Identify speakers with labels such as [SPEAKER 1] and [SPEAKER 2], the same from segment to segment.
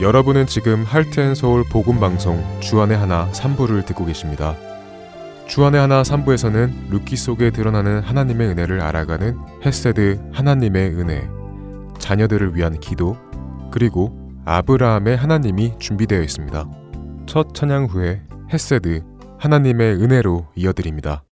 [SPEAKER 1] 여러분은 지금 Heart and Soul 복음방송 주안의 하나 3부를 듣고 계십니다. 주안의 하나 3부에서는 룻기 속에 드러나는 하나님의 은혜를 알아가는 헤세드 하나님의 은혜, 자녀들을 위한 기도, 그리고 아브라함의 하나님이 준비되어 있습니다. 첫 찬양 후에 헤세드 하나님의 은혜로 이어드립니다.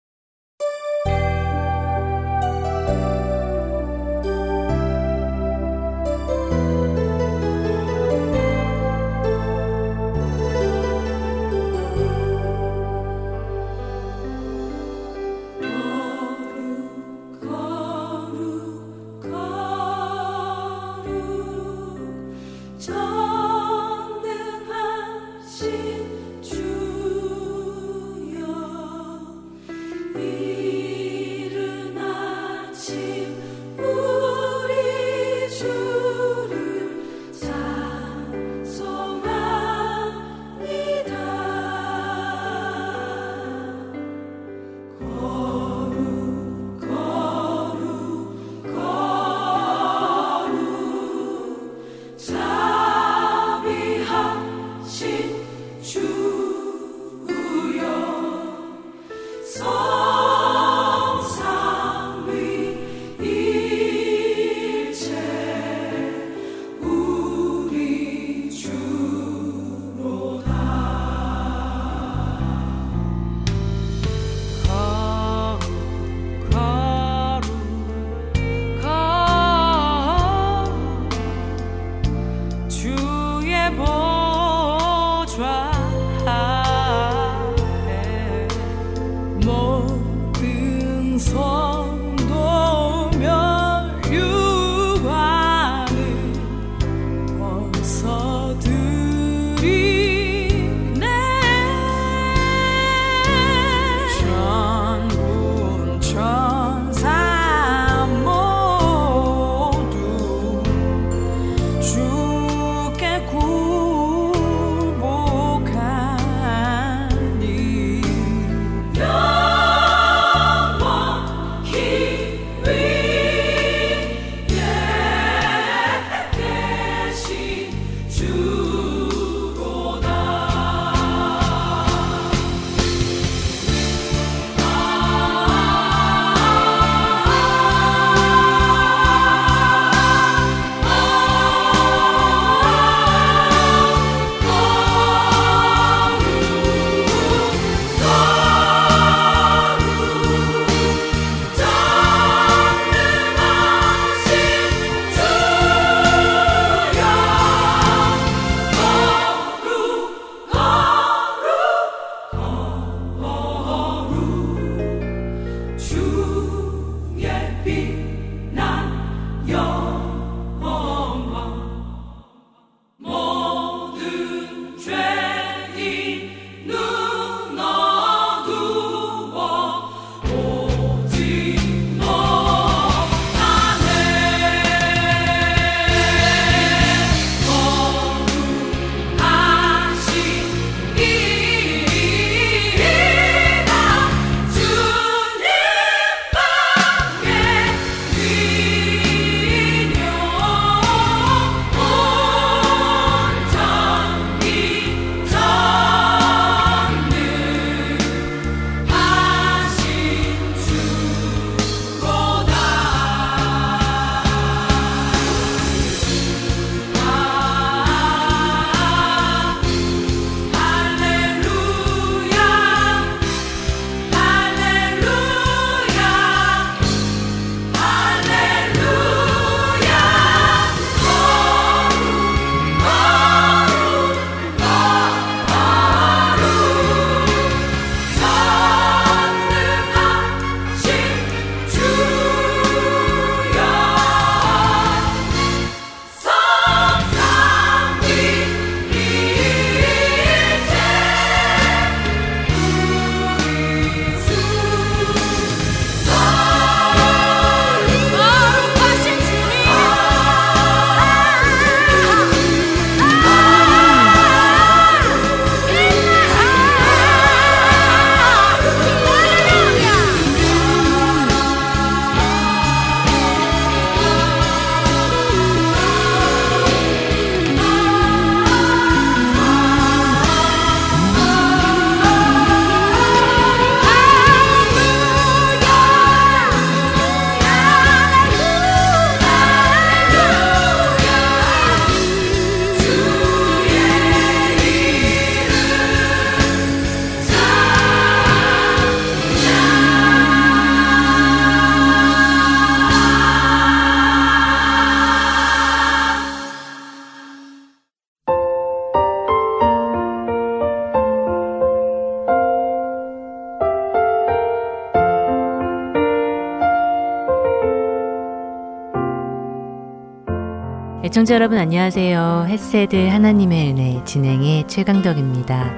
[SPEAKER 2] 애청자 여러분 안녕하세요. 햇세드 하나님의 은혜 진행의 최강덕입니다.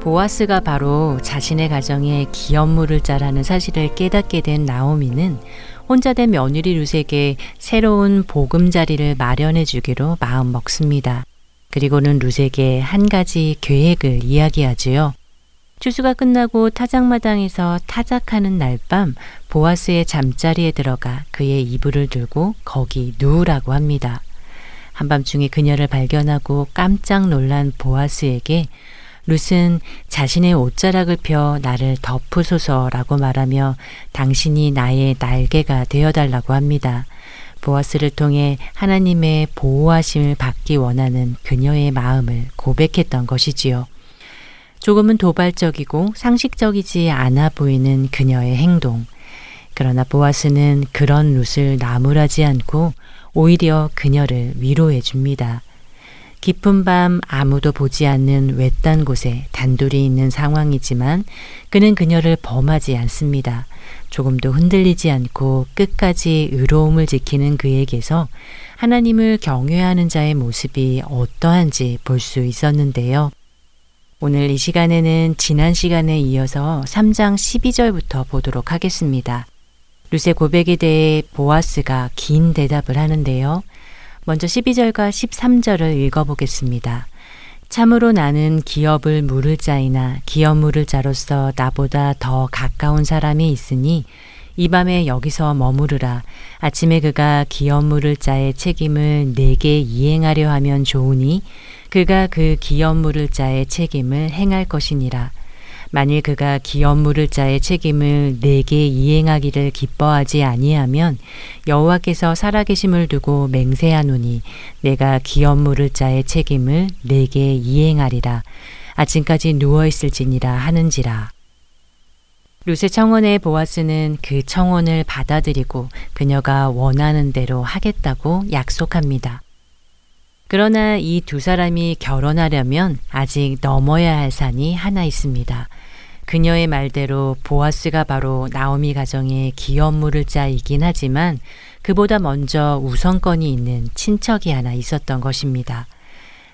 [SPEAKER 2] 보아스가 바로 자신의 가정에 기업물을 짜라는 사실을 깨닫게 된 나오미는 혼자 된 며느리 루색에 새로운 보금자리를 마련해 주기로 마음 먹습니다. 그리고는 루색에 한 가지 계획을 이야기하지요. 추수가 끝나고 타작마당에서 타작하는 날 밤 보아스의 잠자리에 들어가 그의 이불을 들고 거기 누우라고 합니다. 한밤중에 그녀를 발견하고 깜짝 놀란 보아스에게 룻은 자신의 옷자락을 펴 나를 덮으소서라고 말하며 당신이 나의 날개가 되어달라고 합니다. 보아스를 통해 하나님의 보호하심을 받기 원하는 그녀의 마음을 고백했던 것이지요. 조금은 도발적이고 상식적이지 않아 보이는 그녀의 행동. 그러나 보아스는 그런 룻을 나무라지 않고 오히려 그녀를 위로해 줍니다. 깊은 밤 아무도 보지 않는 외딴 곳에 단둘이 있는 상황이지만 그는 그녀를 범하지 않습니다. 조금도 흔들리지 않고 끝까지 의로움을 지키는 그에게서 하나님을 경외하는 자의 모습이 어떠한지 볼 수 있었는데요. 오늘 이 시간에는 지난 시간에 이어서 3장 12절부터 보도록 하겠습니다. 루세 고백에 대해 보아스가 긴 대답을 하는데요. 먼저 12절과 13절을 읽어보겠습니다. 참으로 나는 기업을 물을 자이나 기업 물을 자로서 나보다 더 가까운 사람이 있으니 이 밤에 여기서 머무르라. 아침에 그가 기업 물을 자의 책임을 내게 이행하려 하면 좋으니 그가 그 기업 물을 자의 책임을 행할 것이니라. 만일 그가 기업 물을 자의 책임을 내게 이행하기를 기뻐하지 아니하면 여호와께서 살아계심을 두고 맹세하노니 내가 기업 물을 자의 책임을 내게 이행하리라. 아침까지 누워 있을지니라 하는지라. 루세 청원의 보아스는 그 청원을 받아들이고 그녀가 원하는 대로 하겠다고 약속합니다. 그러나 이 두 사람이 결혼하려면 아직 넘어야 할 산이 하나 있습니다. 그녀의 말대로 보아스가 바로 나오미 가정의 기업물을 짜이긴 하지만 그보다 먼저 우선권이 있는 친척이 하나 있었던 것입니다.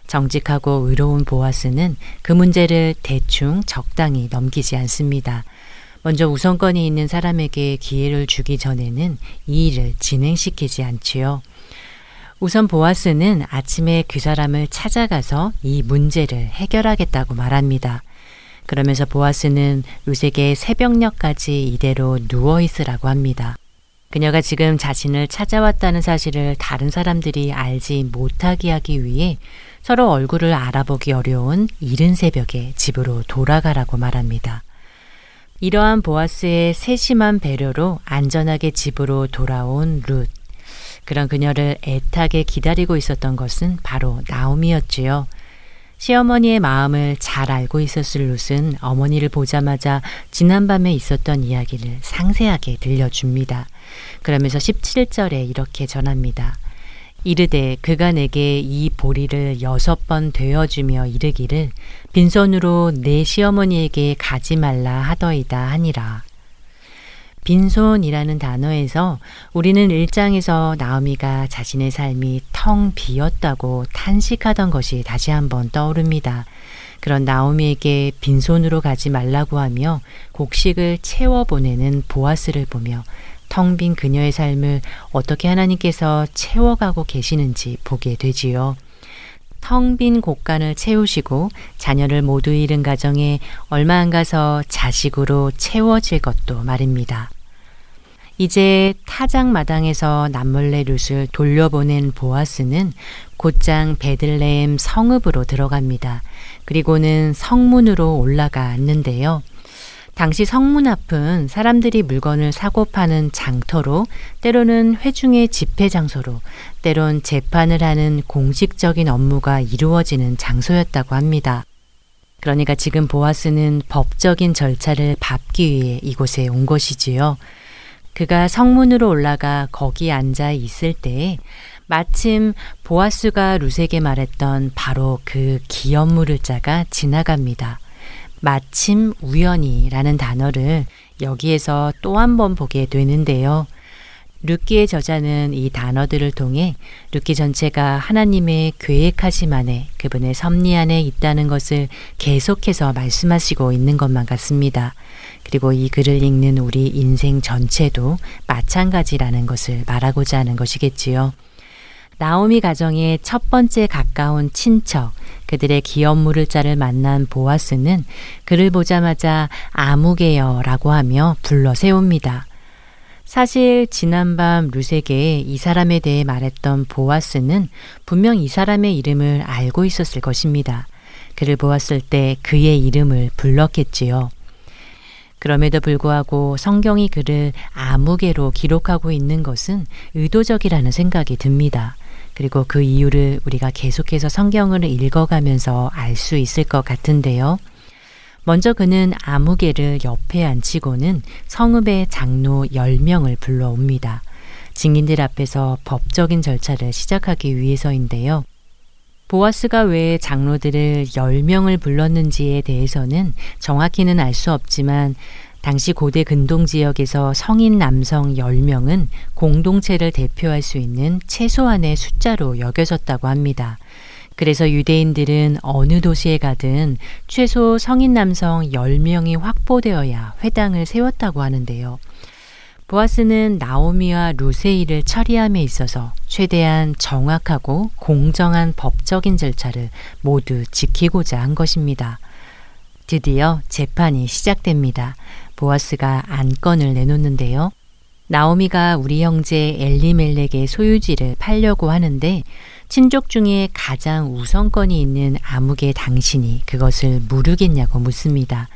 [SPEAKER 2] 정직하고 의로운 보아스는 그 문제를 대충 적당히 넘기지 않습니다. 먼저 우선권이 있는 사람에게 기회를 주기 전에는 이 일을 진행시키지 않지요. 우선 보아스는 아침에 그 사람을 찾아가서 이 문제를 해결하겠다고 말합니다. 그러면서 보아스는 루세게 새벽녘까지 이대로 누워 있으라고 합니다. 그녀가 지금 자신을 찾아왔다는 사실을 다른 사람들이 알지 못하게 하기 위해 서로 얼굴을 알아보기 어려운 이른 새벽에 집으로 돌아가라고 말합니다. 이러한 보아스의 세심한 배려로 안전하게 집으로 돌아온 룻. 그런 그녀를 애타게 기다리고 있었던 것은 바로 나옴이었지요. 시어머니의 마음을 잘 알고 있었을 룻은 어머니를 보자마자 지난밤에 있었던 이야기를 상세하게 들려줍니다. 그러면서 17절에 이렇게 전합니다. 이르되 그가 내게 이 보리를 여섯 번 되어주며 이르기를 빈손으로 내 시어머니에게 가지 말라 하더이다 하니라. 빈손이라는 단어에서 우리는 일장에서 나오미가 자신의 삶이 텅 비었다고 탄식하던 것이 다시 한번 떠오릅니다. 그런 나오미에게 빈손으로 가지 말라고 하며 곡식을 채워 보내는 보아스를 보며 텅 빈 그녀의 삶을 어떻게 하나님께서 채워가고 계시는지 보게 되지요. 텅 빈 곳간을 채우시고 자녀를 모두 잃은 가정에 얼마 안 가서 자식으로 채워질 것도 말입니다. 이제 타작 마당에서 남몰래 룻을 돌려보낸 보아스는 곧장 베들레헴 성읍으로 들어갑니다. 그리고는 성문으로 올라가 앉는데요. 당시 성문 앞은 사람들이 물건을 사고 파는 장터로 때로는 회중의 집회 장소로 때론 재판을 하는 공식적인 업무가 이루어지는 장소였다고 합니다. 그러니까 지금 보아스는 법적인 절차를 밟기 위해 이곳에 온 것이지요. 그가 성문으로 올라가 거기 앉아 있을 때에 마침 보아스가 루세게 말했던 바로 그 기업물을 자가 지나갑니다. 마침 우연히라는 단어를 여기에서 또 한 번 보게 되는데요. 룻기의 저자는 이 단어들을 통해 룻기 전체가 하나님의 계획하심 안에 그분의 섭리 안에 있다는 것을 계속해서 말씀하시고 있는 것만 같습니다. 그리고 이 글을 읽는 우리 인생 전체도 마찬가지라는 것을 말하고자 하는 것이겠지요. 나오미 가정의 첫 번째 가까운 친척, 그들의 기업 물을 자를 만난 보아스는 그를 보자마자 아무개여라고 하며 불러 세웁니다. 사실 지난밤 루세게에 이 사람에 대해 말했던 보아스는 분명 이 사람의 이름을 알고 있었을 것입니다. 그를 보았을 때 그의 이름을 불렀겠지요. 그럼에도 불구하고 성경이 그를 아무개로 기록하고 있는 것은 의도적이라는 생각이 듭니다. 그리고 그 이유를 우리가 계속해서 성경을 읽어가면서 알 수 있을 것 같은데요. 먼저 그는 아무개를 옆에 앉히고는 성읍의 장로 10명을 불러옵니다. 증인들 앞에서 법적인 절차를 시작하기 위해서인데요. 보아스가 왜 장로들을 10명을 불렀는지에 대해서는 정확히는 알 수 없지만 당시 고대 근동 지역에서 성인 남성 10명은 공동체를 대표할 수 있는 최소한의 숫자로 여겨졌다고 합니다. 그래서 유대인들은 어느 도시에 가든 최소 성인 남성 10명이 확보되어야 회당을 세웠다고 하는데요. 보아스는 나오미와 루세이를 처리함에 있어서 최대한 정확하고 공정한 법적인 절차를 모두 지키고자 한 것입니다. 드디어 재판이 시작됩니다. 보아스가 안건을 내놓는데요. 나오미가 우리 형제 엘리멜렉의 소유지를 팔려고 하는데 친족 중에 가장 우선권이 있는 아무개 당신이 그것을 무르겠냐고 묻습니다.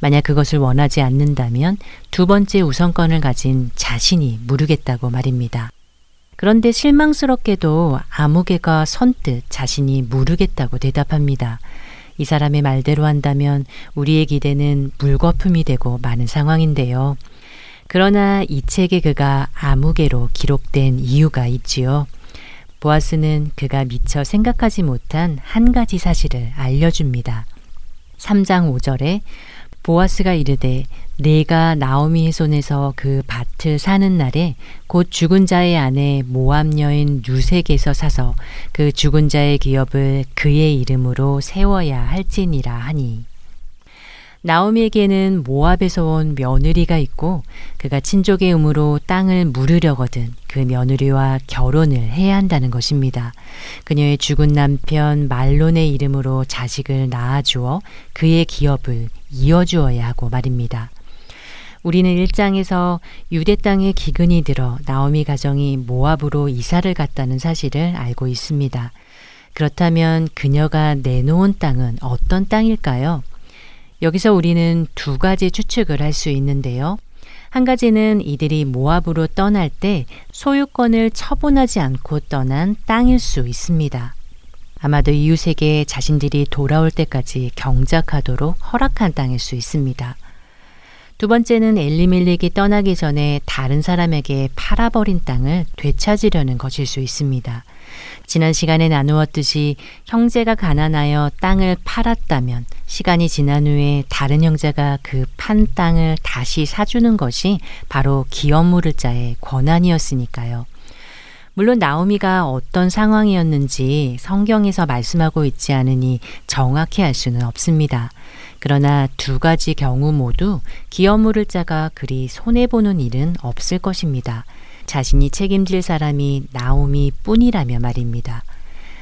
[SPEAKER 2] 만약 그것을 원하지 않는다면 두 번째 우선권을 가진 자신이 무르겠다고 말입니다. 그런데 실망스럽게도 아무개가 선뜻 자신이 무르겠다고 대답합니다. 이 사람의 말대로 한다면 우리의 기대는 물거품이 되고 많은 상황인데요. 그러나 이 책에 그가 아무개로 기록된 이유가 있지요. 보아스는 그가 미처 생각하지 못한 한 가지 사실을 알려줍니다. 3장 5절에 보아스가 이르되 내가 나오미의 손에서 그 밭을 사는 날에 곧 죽은 자의 아내 모함 여인 유색에서 사서 그 죽은 자의 기업을 그의 이름으로 세워야 할지니라 하니 나오미에게는 모압에서 온 며느리가 있고 그가 친족의 의무로 땅을 물으려거든 그 며느리와 결혼을 해야 한다는 것입니다. 그녀의 죽은 남편 말론의 이름으로 자식을 낳아주어 그의 기업을 이어주어야 하고 말입니다. 우리는 1장에서 유대 땅에 기근이 들어 나오미 가정이 모압으로 이사를 갔다는 사실을 알고 있습니다. 그렇다면 그녀가 내놓은 땅은 어떤 땅일까요? 여기서 우리는 두 가지 추측을 할 수 있는데요. 한 가지는 이들이 모압으로 떠날 때 소유권을 처분하지 않고 떠난 땅일 수 있습니다. 아마도 이웃에게 자신들이 돌아올 때까지 경작하도록 허락한 땅일 수 있습니다. 두 번째는 엘리멜렉이 떠나기 전에 다른 사람에게 팔아버린 땅을 되찾으려는 것일 수 있습니다. 지난 시간에 나누었듯이 형제가 가난하여 땅을 팔았다면 시간이 지난 후에 다른 형제가 그 판 땅을 다시 사주는 것이 바로 기업 물을 자의 권한이었으니까요. 물론 나오미가 어떤 상황이었는지 성경에서 말씀하고 있지 않으니 정확히 알 수는 없습니다. 그러나 두 가지 경우 모두 기업 물을 자가 그리 손해보는 일은 없을 것입니다. 자신이 책임질 사람이 나오미 뿐이라며 말입니다.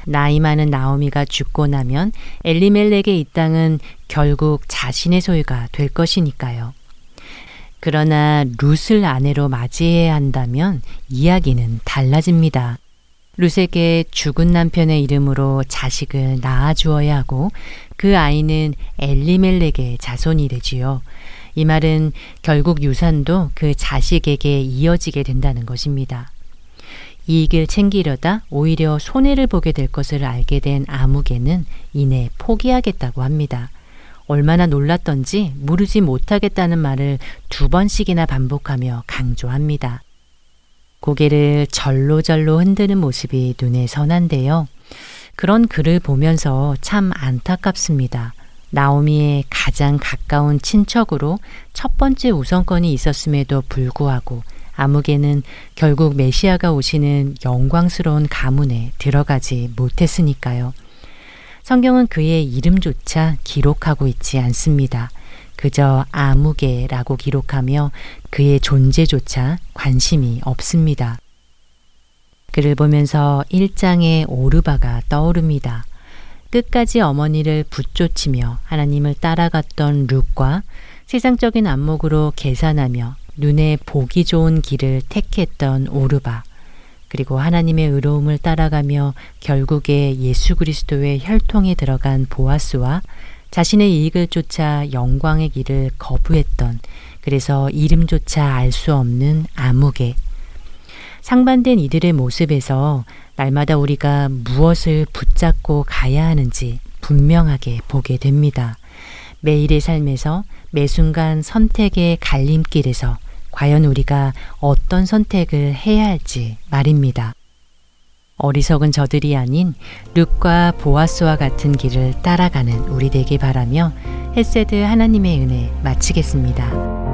[SPEAKER 2] 나이 많은 나오미가 죽고 나면 엘리멜렉의 이 땅은 결국 자신의 소유가 될 것이니까요. 그러나 룻을 아내로 맞이해야 한다면 이야기는 달라집니다. 룻에게 죽은 남편의 이름으로 자식을 낳아주어야 하고 그 아이는 엘리멜렉의 자손이 되지요. 이 말은 결국 유산도 그 자식에게 이어지게 된다는 것입니다. 이익을 챙기려다 오히려 손해를 보게 될 것을 알게 된 아무개는 이내 포기하겠다고 합니다. 얼마나 놀랐던지 무르지 못하겠다는 말을 두 번씩이나 반복하며 강조합니다. 고개를 절로절로 흔드는 모습이 눈에 선한데요. 그런 그를 보면서 참 안타깝습니다. 나오미의 가장 가까운 친척으로 첫 번째 우선권이 있었음에도 불구하고 아무개는 결국 메시아가 오시는 영광스러운 가문에 들어가지 못했으니까요. 성경은 그의 이름조차 기록하고 있지 않습니다. 그저 아무개라고 기록하며 그의 존재조차 관심이 없습니다. 그를 보면서 1장의 오르바가 떠오릅니다. 끝까지 어머니를 붙쫓으며 하나님을 따라갔던 룩과 세상적인 안목으로 계산하며 눈에 보기 좋은 길을 택했던 오르바, 그리고 하나님의 의로움을 따라가며 결국에 예수 그리스도의 혈통에 들어간 보아스와 자신의 이익을 쫓아 영광의 길을 거부했던 그래서 이름조차 알 수 없는 아무개. 상반된 이들의 모습에서 날마다 우리가 무엇을 붙잡고 가야 하는지 분명하게 보게 됩니다. 매일의 삶에서 매 순간 선택의 갈림길에서 과연 우리가 어떤 선택을 해야 할지 말입니다. 어리석은 저들이 아닌 룻과 보아스와 같은 길을 따라가는 우리 되길 바라며 헤세드 하나님의 은혜 마치겠습니다.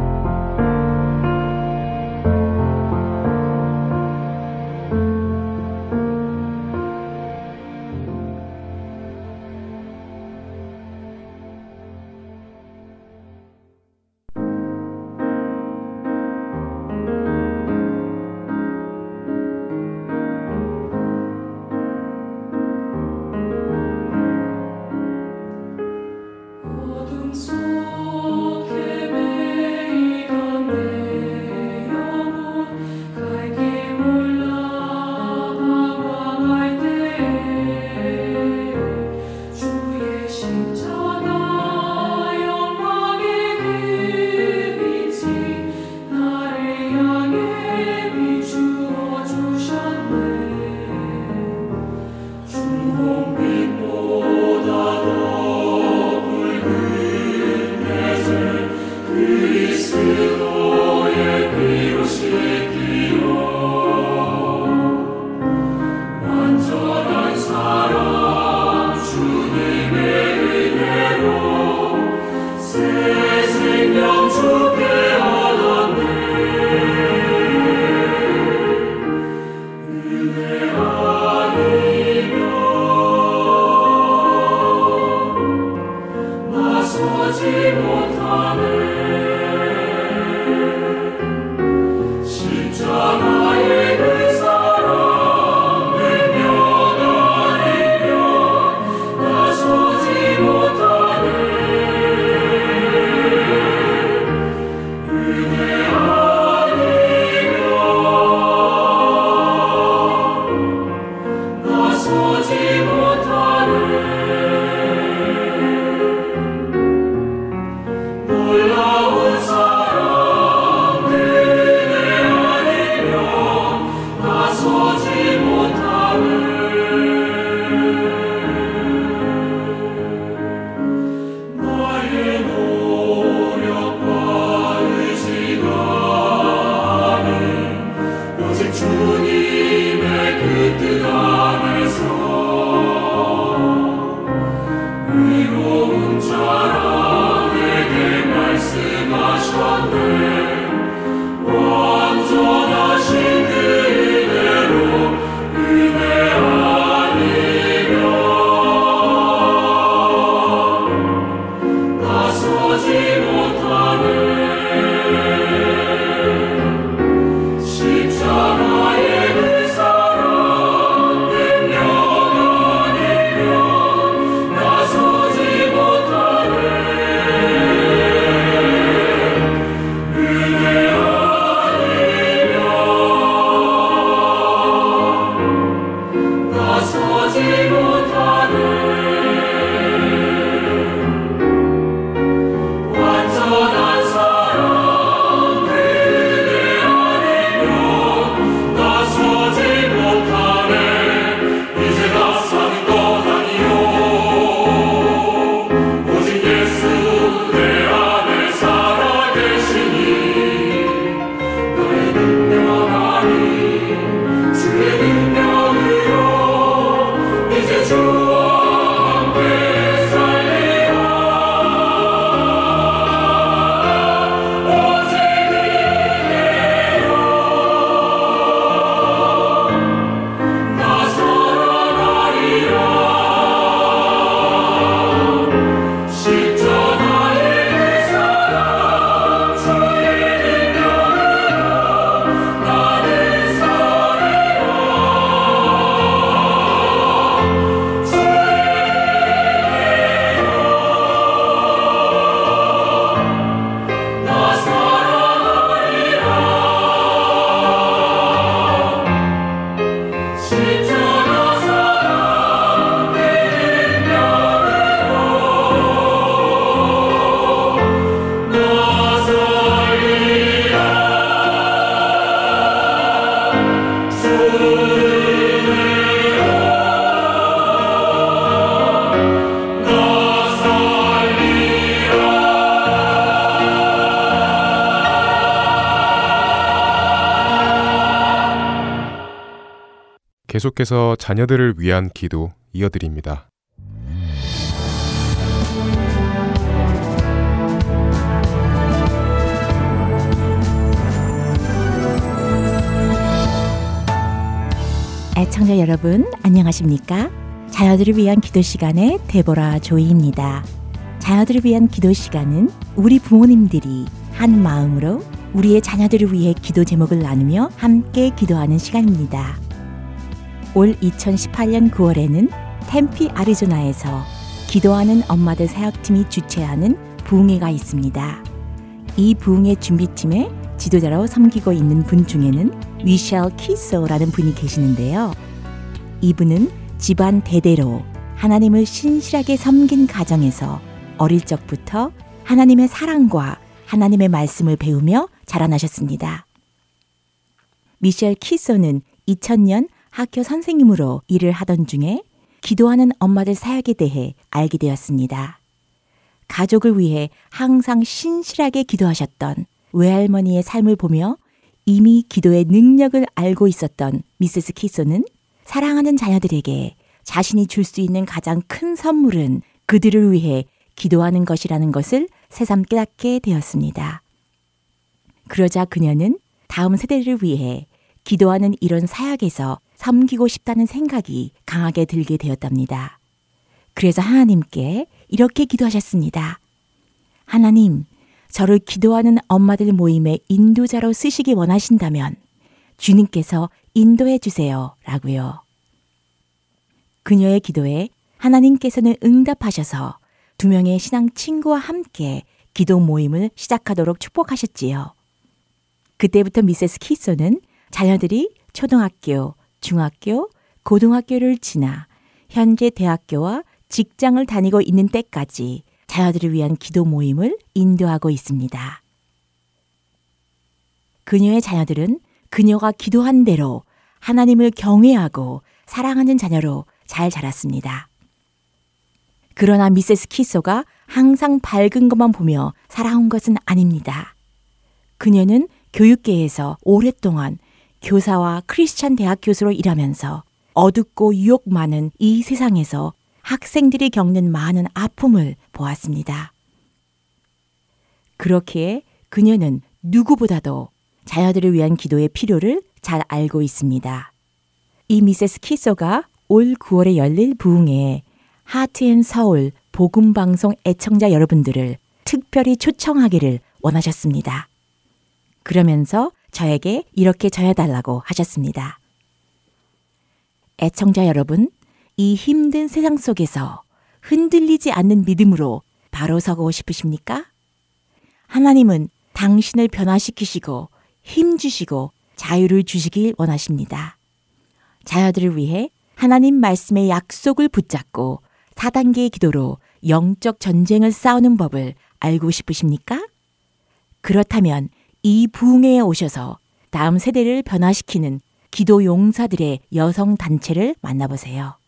[SPEAKER 1] 계속해서 자녀들을 위한 기도 이어드립니다.
[SPEAKER 3] 애청자 여러분, 안녕하십니까? 자녀들을 위한 기도 시간의 데보라 조이입니다. 자녀들을 위한 기도 시간은 우리 부모님들이 한 마음으로 우리의 자녀들을 위해 기도 제목을 나누며 함께 기도하는 시간입니다. 올 2018년 9월에는 템피 아리조나에서 기도하는 엄마들 사역팀이 주최하는 부흥회가 있습니다. 이 부흥회 준비팀에 지도자로 섬기고 있는 분 중에는 미셸 키소라는 분이 계시는데요. 이분은 집안 대대로 하나님을 신실하게 섬긴 가정에서 어릴 적부터 하나님의 사랑과 하나님의 말씀을 배우며 자라나셨습니다. 미셸 키소는 2000년 학교 선생님으로 일을 하던 중에 기도하는 엄마들 사역에 대해 알게 되었습니다. 가족을 위해 항상 신실하게 기도하셨던 외할머니의 삶을 보며 이미 기도의 능력을 알고 있었던 미세스 키소는 사랑하는 자녀들에게 자신이 줄 수 있는 가장 큰 선물은 그들을 위해 기도하는 것이라는 것을 새삼 깨닫게 되었습니다. 그러자 그녀는 다음 세대를 위해 기도하는 이런 사역에서 섬기고 싶다는 생각이 강하게 들게 되었답니다. 그래서 하나님께 이렇게 기도하셨습니다. 하나님, 저를 기도하는 엄마들 모임의 인도자로 쓰시기 원하신다면 주님께서 인도해 주세요. 라고요. 그녀의 기도에 하나님께서는 응답하셔서 두 명의 신앙 친구와 함께 기도 모임을 시작하도록 축복하셨지요. 그때부터 미세스 키소는 자녀들이 초등학교, 중학교, 고등학교를 지나 현재 대학교와 직장을 다니고 있는 때까지 자녀들을 위한 기도 모임을 인도하고 있습니다. 그녀의 자녀들은 그녀가 기도한 대로 하나님을 경외하고 사랑하는 자녀로 잘 자랐습니다. 그러나 미세스 키소가 항상 밝은 것만 보며 살아온 것은 아닙니다. 그녀는 교육계에서 오랫동안 교사와 크리스천 대학 교수로 일하면서 어둡고 유혹 많은 이 세상에서 학생들이 겪는 많은 아픔을 보았습니다. 그렇기에 그녀는 누구보다도 자녀들을 위한 기도의 필요를 잘 알고 있습니다. 이 미세스 키소가 올 9월에 열릴 부흥회에 Heart and Soul 복음방송 애청자 여러분들을 특별히 초청하기를 원하셨습니다. 그러면서 저에게 이렇게 전해달라고 하셨습니다. 애청자 여러분, 이 힘든 세상 속에서 흔들리지 않는 믿음으로 바로 서고 싶으십니까? 하나님은 당신을 변화시키시고 힘 주시고 자유를 주시길 원하십니다. 자녀들을 위해 하나님 말씀의 약속을 붙잡고 4단계의 기도로 영적 전쟁을 싸우는 법을 알고 싶으십니까? 그렇다면 이 부흥회에 오셔서 다음 세대를 변화시키는 기도 용사들의 여성 단체를 만나보세요.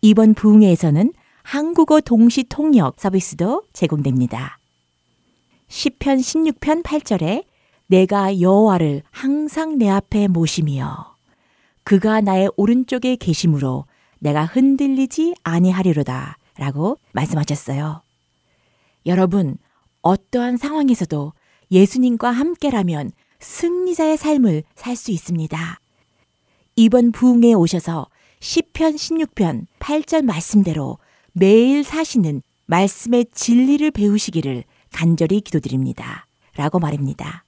[SPEAKER 3] 이번 부흥회에서는 한국어 동시 통역 서비스도 제공됩니다. 10편 16편 8절에 내가 여호와를 항상 내 앞에 모시며 그가 나의 오른쪽에 계심으로 내가 흔들리지 아니하리로다 라고 말씀하셨어요. 여러분, 어떠한 상황에서도 예수님과 함께라면 승리자의 삶을 살 수 있습니다. 이번 부흥에 오셔서 10편 16편 8절 말씀대로 매일 사시는 말씀의 진리를 배우시기를 간절히 기도드립니다. 라고 말입니다.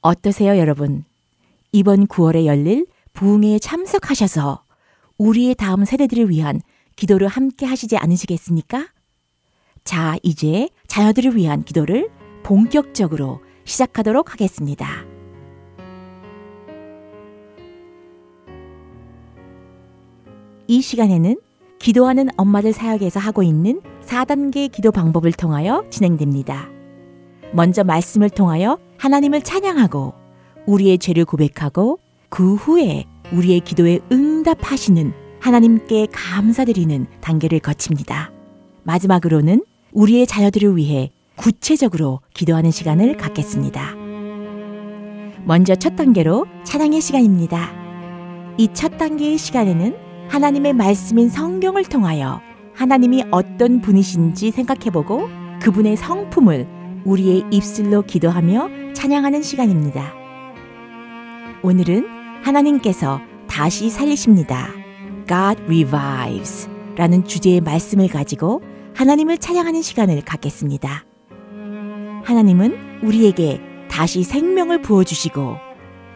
[SPEAKER 3] 어떠세요, 여러분? 이번 9월에 열릴 부흥회에 참석하셔서 우리의 다음 세대들을 위한 기도를 함께 하시지 않으시겠습니까? 자, 이제 자녀들을 위한 기도를 본격적으로 시작하도록 하겠습니다. 이 시간에는 기도하는 엄마들 사역에서 하고 있는 4단계 기도 방법을 통하여 진행됩니다. 먼저 말씀을 통하여 하나님을 찬양하고 우리의 죄를 고백하고 그 후에 우리의 기도에 응답하시는 하나님께 감사드리는 단계를 거칩니다. 마지막으로는 우리의 자녀들을 위해 구체적으로 기도하는 시간을 갖겠습니다. 먼저 첫 단계로 찬양의 시간입니다. 이 첫 단계의 시간에는 하나님의 말씀인 성경을 통하여 하나님이 어떤 분이신지 생각해보고 그분의 성품을 우리의 입술로 기도하며 찬양하는 시간입니다. 오늘은 하나님께서 다시 살리십니다. God revives 라는 주제의 말씀을 가지고 하나님을 찬양하는 시간을 갖겠습니다. 하나님은 우리에게 다시 생명을 부어주시고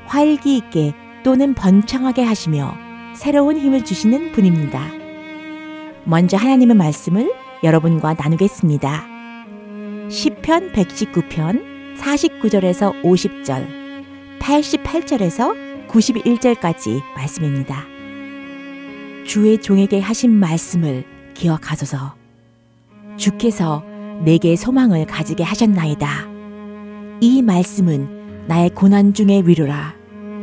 [SPEAKER 3] 활기 있게 또는 번창하게 하시며 새로운 힘을 주시는 분입니다. 먼저 하나님의 말씀을 여러분과 나누겠습니다. 시편 119편 49절에서 50절, 88절에서 91절까지 말씀입니다. 주의 종에게 하신 말씀을 기억하소서. 주께서 내게 소망을 가지게 하셨나이다. 이 말씀은 나의 고난 중의 위로라.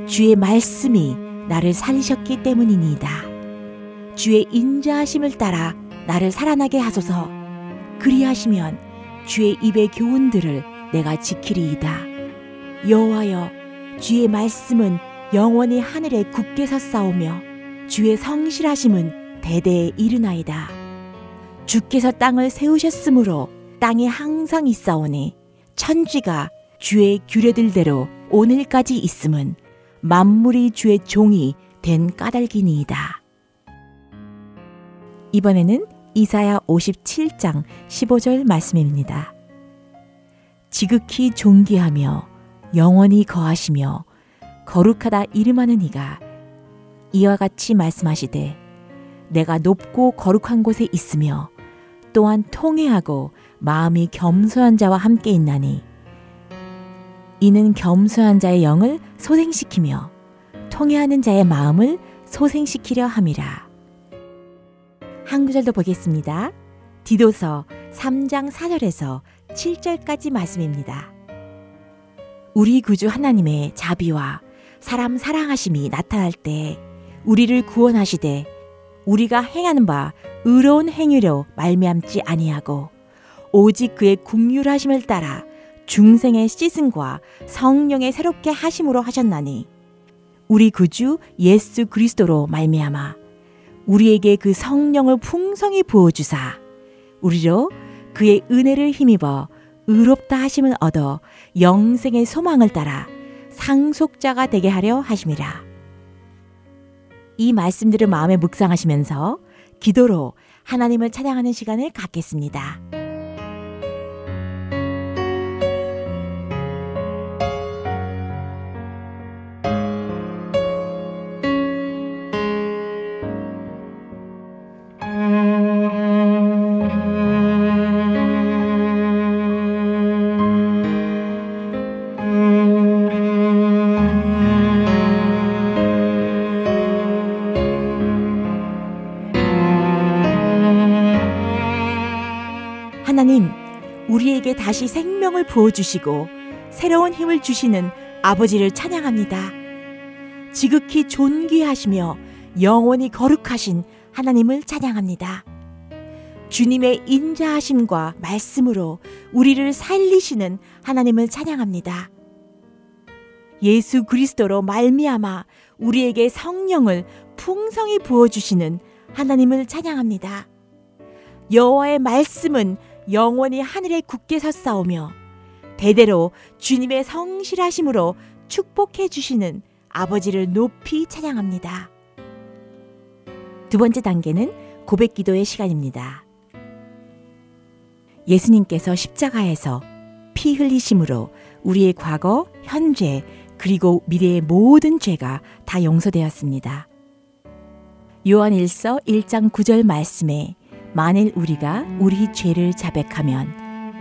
[SPEAKER 3] 주의 말씀이 나를 살리셨기 때문이니이다. 주의 인자하심을 따라 나를 살아나게 하소서. 그리하시면 주의 입의 교훈들을 내가 지키리이다. 여호와여, 주의 말씀은 영원히 하늘에 굳게 섰사오며 주의 성실하심은 대대에 이르나이다. 주께서 땅을 세우셨으므로 땅이 항상 있사오니 천지가 주의 규례들대로 오늘까지 있음은 만물이 주의 종이 된 까닭이니이다. 이번에는 이사야 57장 15절 말씀입니다. 지극히 존귀하며 영원히 거하시며 거룩하다 이름하는 이가 이와 같이 말씀하시되 내가 높고 거룩한 곳에 있으며 또한 통회하고 마음이 겸손한 자와 함께 있나니 이는 겸손한 자의 영을 소생시키며 통회하는 자의 마음을 소생시키려 함이라. 한 구절도 보겠습니다. 디도서 3장 4절에서 7절까지 말씀입니다. 우리 구주 하나님의 자비와 사람 사랑하심이 나타날 때 우리를 구원하시되 우리가 행하는 바 의로운 행위로 말미암지 아니하고 오직 그의 국률하심을 따라 중생의 씻음과 성령의 새롭게 하심으로 하셨나니 우리 구주 예수 그리스도로 말미암아 우리에게 그 성령을 풍성히 부어 주사 우리로 그의 은혜를 힘입어 의롭다 하심을 얻어 영생의 소망을 따라 상속자가 되게 하려 하심이라. 이 말씀들을 마음에 묵상하시면서 기도로 하나님을 찬양하는 시간을 갖겠습니다. 부어주시고 새로운 힘을 주시는 아버지를 찬양합니다. 지극히 존귀하시며 영원히 거룩하신 하나님을 찬양합니다. 주님의 인자하심과 말씀으로 우리를 살리시는 하나님을 찬양합니다. 예수 그리스도로 말미암아 우리에게 성령을 풍성히 부어 주시는 하나님을 찬양합니다. 여호와의 말씀은 영원히 하늘에 굳게 섰사오며 대대로 주님의 성실하심으로 축복해 주시는 아버지를 높이 찬양합니다. 두 번째 단계는 고백 기도의 시간입니다. 예수님께서 십자가에서 피 흘리심으로 우리의 과거, 현재, 그리고 미래의 모든 죄가 다 용서되었습니다. 요한 1서 1장 9절 말씀에 만일 우리가 우리 죄를 자백하면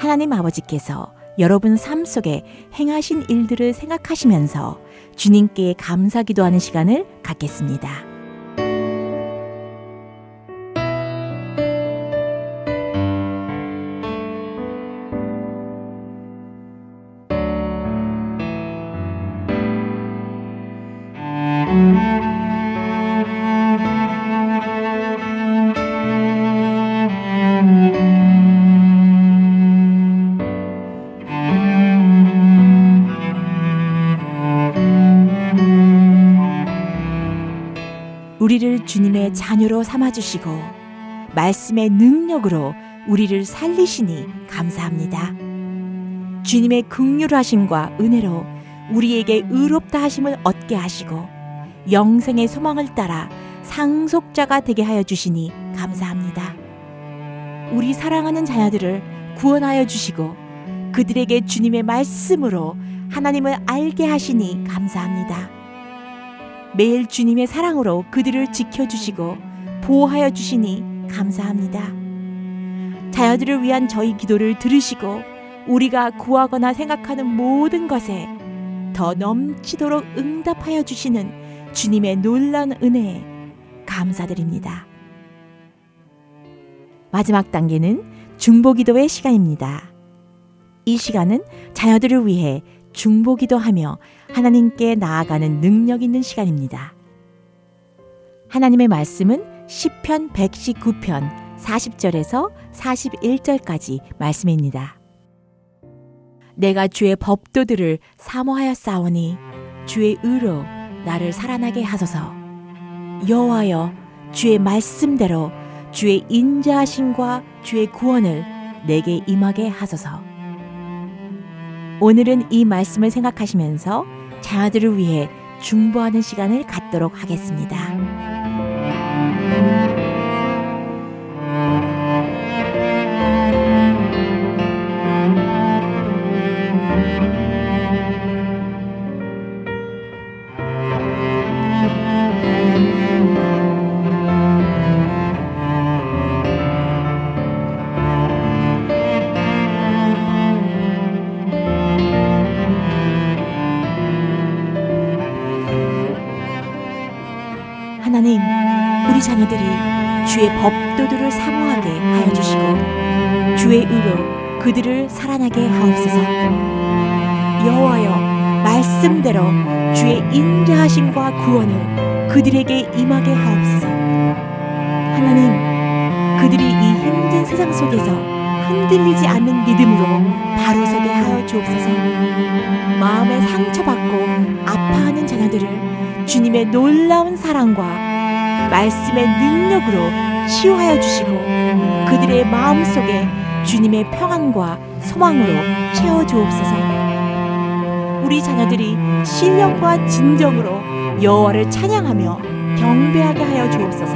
[SPEAKER 3] 하나님 아버지께서 여러분 삶 속에 행하신 일들을 생각하시면서 주님께 감사 기도하는 시간을 갖겠습니다. 주님의 자녀로 삼아주시고 말씀의 능력으로 우리를 살리시니 감사합니다. 주님의 극률하심과 은혜로 우리에게 의롭다 하심을 얻게 하시고 영생의 소망을 따라 상속자가 되게 하여 주시니 감사합니다. 우리 사랑하는 자녀들을 구원하여 주시고 그들에게 주님의 말씀으로 하나님을 알게 하시니 감사합니다. 매일 주님의 사랑으로 그들을 지켜주시고 보호하여 주시니 감사합니다. 자녀들을 위한 저희 기도를 들으시고 우리가 구하거나 생각하는 모든 것에 더 넘치도록 응답하여 주시는 주님의 놀라운 은혜에 감사드립니다. 마지막 단계는 중보기도의 시간입니다. 이 시간은 자녀들을 위해 중보기도하며 하나님께 나아가는 능력 있는 시간입니다. 하나님의 말씀은 시편 119편 40절에서 41절까지 말씀입니다. 내가 주의 법도들을 사모하였사오니 주의 의로 나를 살아나게 하소서. 여호와여 주의 말씀대로 주의 인자하심과 주의 구원을 내게 임하게 하소서. 오늘은 이 말씀을 생각하시면서 자녀들을 위해 중보하는 시간을 갖도록 하겠습니다. 법도들을 사모하게 하여 주시고 주의 의로 그들을 살아나게 하옵소서. 여호와여, 말씀대로 주의 인자하심과 구원을 그들에게 임하게 하옵소서. 하나님, 그들이 이 힘든 세상 속에서 흔들리지 않는 믿음으로 바로 서게 하여 주옵소서. 마음에 상처받고 아파하는 자녀들을 주님의 놀라운 사랑과 말씀의 능력으로 치유하여 주시고 그들의 마음 속에 주님의 평안과 소망으로 채워 주옵소서. 우리 자녀들이 신령과 진정으로 여호와를 찬양하며 경배하게 하여 주옵소서.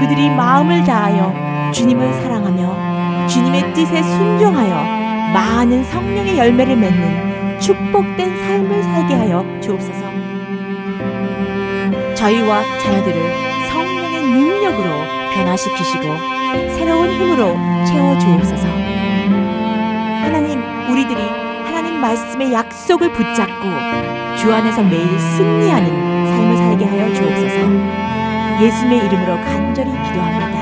[SPEAKER 3] 그들이 마음을 다하여 주님을 사랑하며 주님의 뜻에 순종하여 많은 성령의 열매를 맺는 축복된 삶을 살게 하여 주옵소서. 저희와 자녀들을 능력으로 변화시키시고 새로운 힘으로 채워 주옵소서. 하나님, 우리들이 하나님 말씀의 약속을 붙잡고 주 안에서 매일 승리하는 삶을 살게 하여 주옵소서. 예수님의 이름으로 간절히 기도합니다.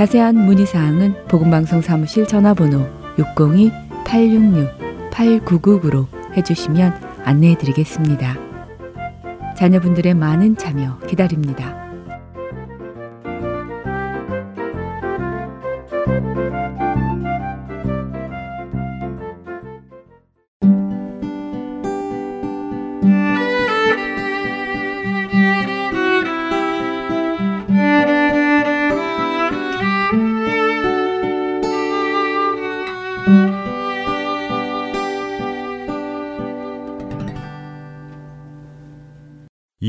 [SPEAKER 4] 자세한 문의 사항은 복음방송 사무실 전화번호 602-866-8999로 해주시면 안내해 드리겠습니다. 자녀분들의 많은 참여 기다립니다.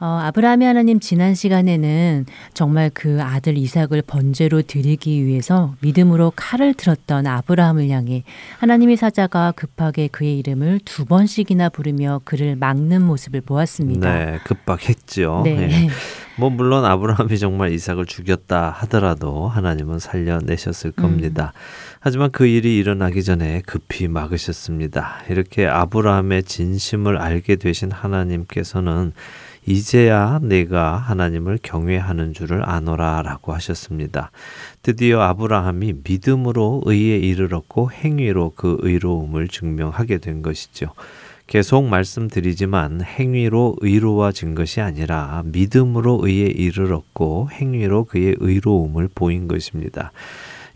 [SPEAKER 2] 어, 아브라함의 하나님 지난 시간에는 정말 그 아들 이삭을 번제로 드리기 위해서 믿음으로 칼을 들었던 아브라함을 향해 하나님의 사자가 급하게 그의 이름을 두 번씩이나 부르며 그를 막는 모습을 보았습니다.
[SPEAKER 5] 네, 급박했죠.
[SPEAKER 2] 네.
[SPEAKER 5] 네. 뭐 물론 아브라함이 정말 이삭을 죽였다 하더라도 하나님은 살려내셨을 겁니다. 음. 하지만 그 일이 일어나기 전에 급히 막으셨습니다. 이렇게 아브라함의 진심을 알게 되신 하나님께서는 이제야 내가 하나님을 경외하는 줄을 아노라라고 하셨습니다. 드디어 아브라함이 믿음으로 의에 이르렀고 행위로 그 의로움을 증명하게 된 것이죠. 계속 말씀드리지만 행위로 의로워진 것이 아니라 믿음으로 의에 이르렀고 행위로 그의 의로움을 보인 것입니다.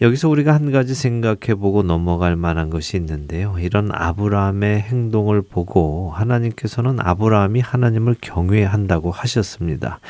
[SPEAKER 5] 여기서 우리가 한 가지 생각해 보고 넘어갈 만한 것이 있는데요. 이런 아브라함의 행동을 보고 하나님께서는 아브라함이 하나님을 경외한다고 하셨습니다.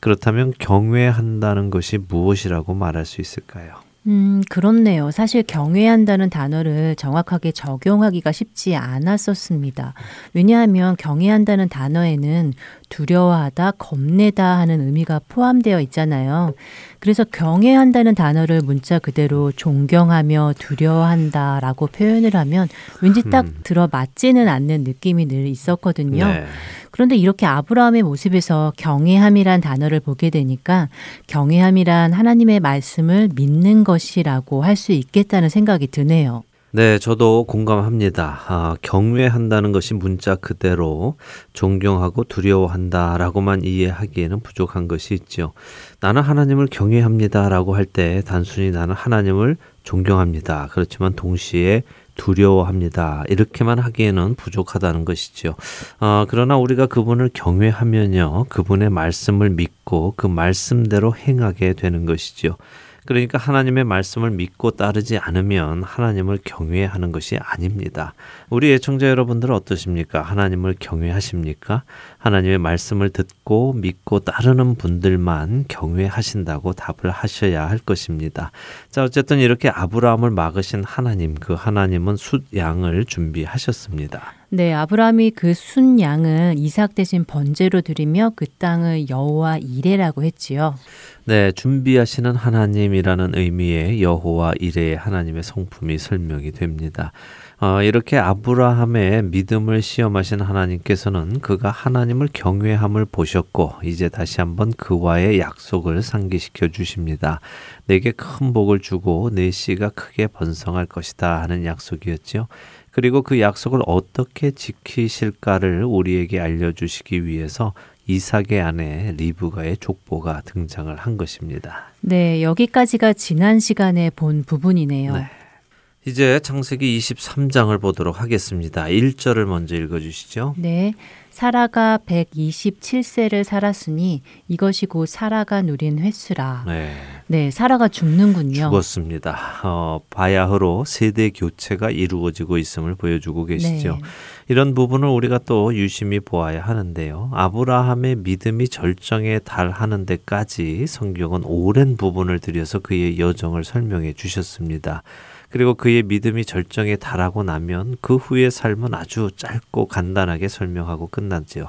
[SPEAKER 5] 그렇다면 경외한다는 것이 무엇이라고 말할 수 있을까요?
[SPEAKER 2] 음, 그렇네요. 사실 경외한다는 단어를 정확하게 적용하기가 쉽지 않았었습니다. 왜냐하면 경외한다는 단어에는 두려워하다, 겁내다 하는 의미가 포함되어 있잖아요. 그래서 경외한다는 단어를 문자 그대로 존경하며 두려워한다 라고 표현을 하면 왠지 딱 음. 들어 맞지는 않는 느낌이 늘 있었거든요. 네. 그런데 이렇게 아브라함의 모습에서 경외함이란 단어를 보게 되니까 경외함이란 하나님의 말씀을 믿는 것이라고 할 수 있겠다는 생각이 드네요.
[SPEAKER 5] 네, 저도 공감합니다. 아, 경외한다는 것이 문자 그대로 존경하고 두려워한다라고만 이해하기에는 부족한 것이 있죠. 나는 하나님을 경외합니다라고 할 때 단순히 나는 하나님을 존경합니다. 그렇지만 동시에 두려워합니다. 이렇게만 하기에는 부족하다는 것이죠. 어, 그러나 우리가 그분을 경외하면요, 그분의 말씀을 믿고 그 말씀대로 행하게 되는 것이죠. 그러니까 하나님의 말씀을 믿고 따르지 않으면 하나님을 경외하는 것이 아닙니다. 우리 애청자 여러분들 어떠십니까? 하나님을 경외하십니까? 하나님의 말씀을 듣고 믿고 따르는 분들만 경외하신다고 답을 하셔야 할 것입니다. 자, 어쨌든 이렇게 아브라함을 막으신 하나님, 그 하나님은 숫양을 준비하셨습니다.
[SPEAKER 2] 네, 아브라함이 그 순양을 이삭 대신 번제로 드리며 그 땅을 여호와 이레라고 했지요.
[SPEAKER 5] 네, 준비하시는 하나님이라는 의미의 여호와 이레의 하나님의 성품이 설명이 됩니다. 어, 이렇게 아브라함의 믿음을 시험하신 하나님께서는 그가 하나님을 경외함을 보셨고 이제 다시 한번 그와의 약속을 상기시켜 주십니다. 내게 큰 복을 주고 내 씨가 크게 번성할 것이다 하는 약속이었지요. 그리고 그 약속을 어떻게 지키실까를 우리에게 알려주시기 위해서 이삭의 아내 리브가의 족보가 등장을 한 것입니다.
[SPEAKER 2] 네, 여기까지가 지난 시간에 본 부분이네요. 네.
[SPEAKER 5] 이제 창세기 23장을 보도록 하겠습니다. 1절을 먼저 읽어 주시죠.
[SPEAKER 2] 네. 사라가 127세를 살았으니 이것이 곧 사라가 누린 횟수라.
[SPEAKER 5] 네.
[SPEAKER 2] 네, 사라가 죽는군요.
[SPEAKER 5] 죽었습니다. 어, 바야흐로 세대 교체가 이루어지고 있음을 보여주고 계시죠.
[SPEAKER 2] 네.
[SPEAKER 5] 이런 부분을 우리가 또 유심히 보아야 하는데요. 아브라함의 믿음이 절정에 달하는 데까지 성경은 오랜 부분을 들여서 그의 여정을 설명해 주셨습니다. 그리고 그의 믿음이 절정에 달하고 나면 그 후의 삶은 아주 짧고 간단하게 설명하고 끝났지요.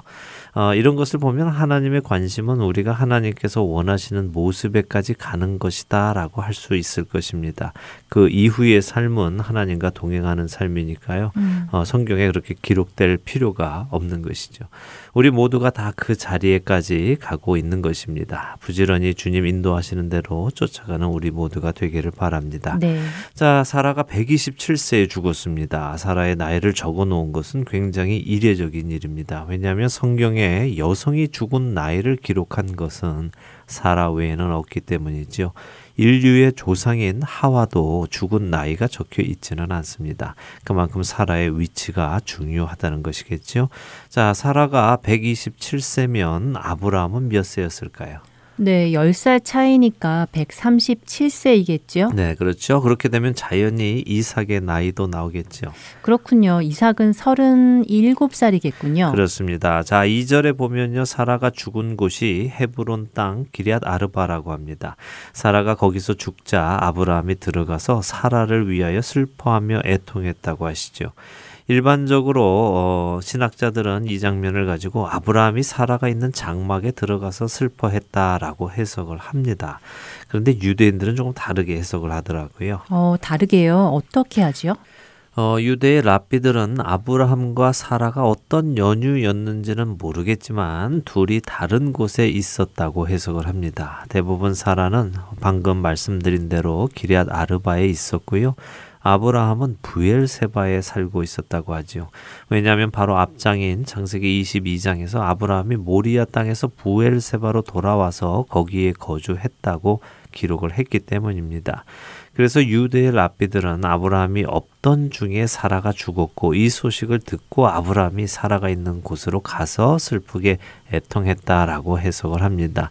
[SPEAKER 5] 어, 이런 것을 보면 하나님의 관심은 우리가 하나님께서 원하시는 모습에까지 가는 것이다 라고 할 수 있을 것입니다. 그 이후의 삶은 하나님과 동행하는 삶이니까요.
[SPEAKER 2] 음.
[SPEAKER 5] 어, 성경에 그렇게 기록될 필요가 없는 것이죠. 우리 모두가 다 그 자리에까지 가고 있는 것입니다. 부지런히 주님 인도하시는 대로 쫓아가는 우리 모두가 되기를 바랍니다.
[SPEAKER 2] 네.
[SPEAKER 5] 자, 사라가 127세에 죽었습니다. 사라의 나이를 적어 놓은 것은 굉장히 이례적인 일입니다. 왜냐하면 성경에 여성이 죽은 나이를 기록한 것은 사라 외에는 없기 때문이죠. 인류의 조상인 하와도 죽은 나이가 적혀 있지는 않습니다. 그만큼 사라의 위치가 중요하다는 것이겠죠. 자, 사라가 127세면 아브라함은 몇 세였을까요?
[SPEAKER 2] 네, 10살 차이니까 137세이겠죠?
[SPEAKER 5] 네, 그렇죠. 그렇게 되면 자연히 이삭의 나이도 나오겠죠.
[SPEAKER 2] 그렇군요. 이삭은 37살이겠군요.
[SPEAKER 5] 그렇습니다. 자, 2절에 보면요. 사라가 죽은 곳이 헤브론 땅 기리앗 아르바라고 합니다. 사라가 거기서 죽자 아브라함이 들어가서 사라를 위하여 슬퍼하며 애통했다고 하시죠. 일반적으로 어, 신학자들은 이 장면을 가지고 아브라함이 사라가 있는 장막에 들어가서 슬퍼했다라고 해석을 합니다. 그런데 유대인들은 조금 다르게 해석을 하더라고요.
[SPEAKER 2] 어, 다르게요. 어떻게 하지요?
[SPEAKER 5] 어, 유대의 랍비들은 아브라함과 사라가 어떤 연유였는지는 모르겠지만 둘이 다른 곳에 있었다고 해석을 합니다. 대부분 사라는 방금 말씀드린 대로 기리앗 아르바에 있었고요. 아브라함은 부엘세바에 살고 있었다고 하지요. 왜냐하면 바로 앞장인 창세기 22장에서 아브라함이 모리아 땅에서 부엘세바로 돌아와서 거기에 거주했다고 기록을 했기 때문입니다. 그래서 유대의 랍비들은 아브라함이 없던 중에 사라가 죽었고 이 소식을 듣고 아브라함이 사라가 있는 곳으로 가서 슬프게 애통했다라고 해석을 합니다.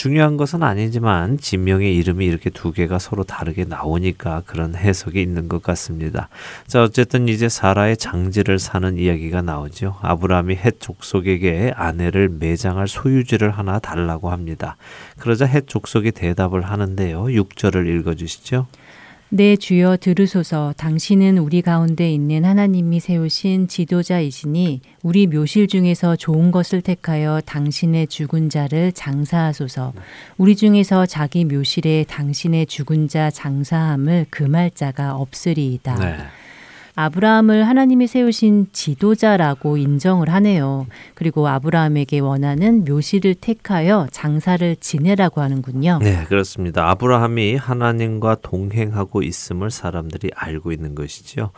[SPEAKER 5] 중요한 것은 아니지만 지명의 이름이 이렇게 두 개가 서로 다르게 나오니까 그런 해석이 있는 것 같습니다. 자, 어쨌든 이제 사라의 장지를 사는 이야기가 나오죠. 아브라함이 헷 족속에게 아내를 매장할 소유지를 하나 달라고 합니다. 그러자 헷 족속이 대답을 하는데요. 6절을 읽어 주시죠.
[SPEAKER 2] 내 주여 들으소서 당신은 우리 가운데 있는 하나님이 세우신 지도자이시니 우리 묘실 중에서 좋은 것을 택하여 당신의 죽은 자를 장사하소서 우리 중에서 자기 묘실에 당신의 죽은 자 장사함을 금할 자가 없으리이다.
[SPEAKER 5] 네.
[SPEAKER 2] 아브라함을 하나님이 세우신 지도자라고 인정을 하네요. 그리고 아브라함에게 원하는 묘실을 택하여 장사를 지내라고 하는군요.
[SPEAKER 5] 네, 그렇습니다. 아브라함이 하나님과 동행하고 있음을 사람들이 알고 있는 것이죠.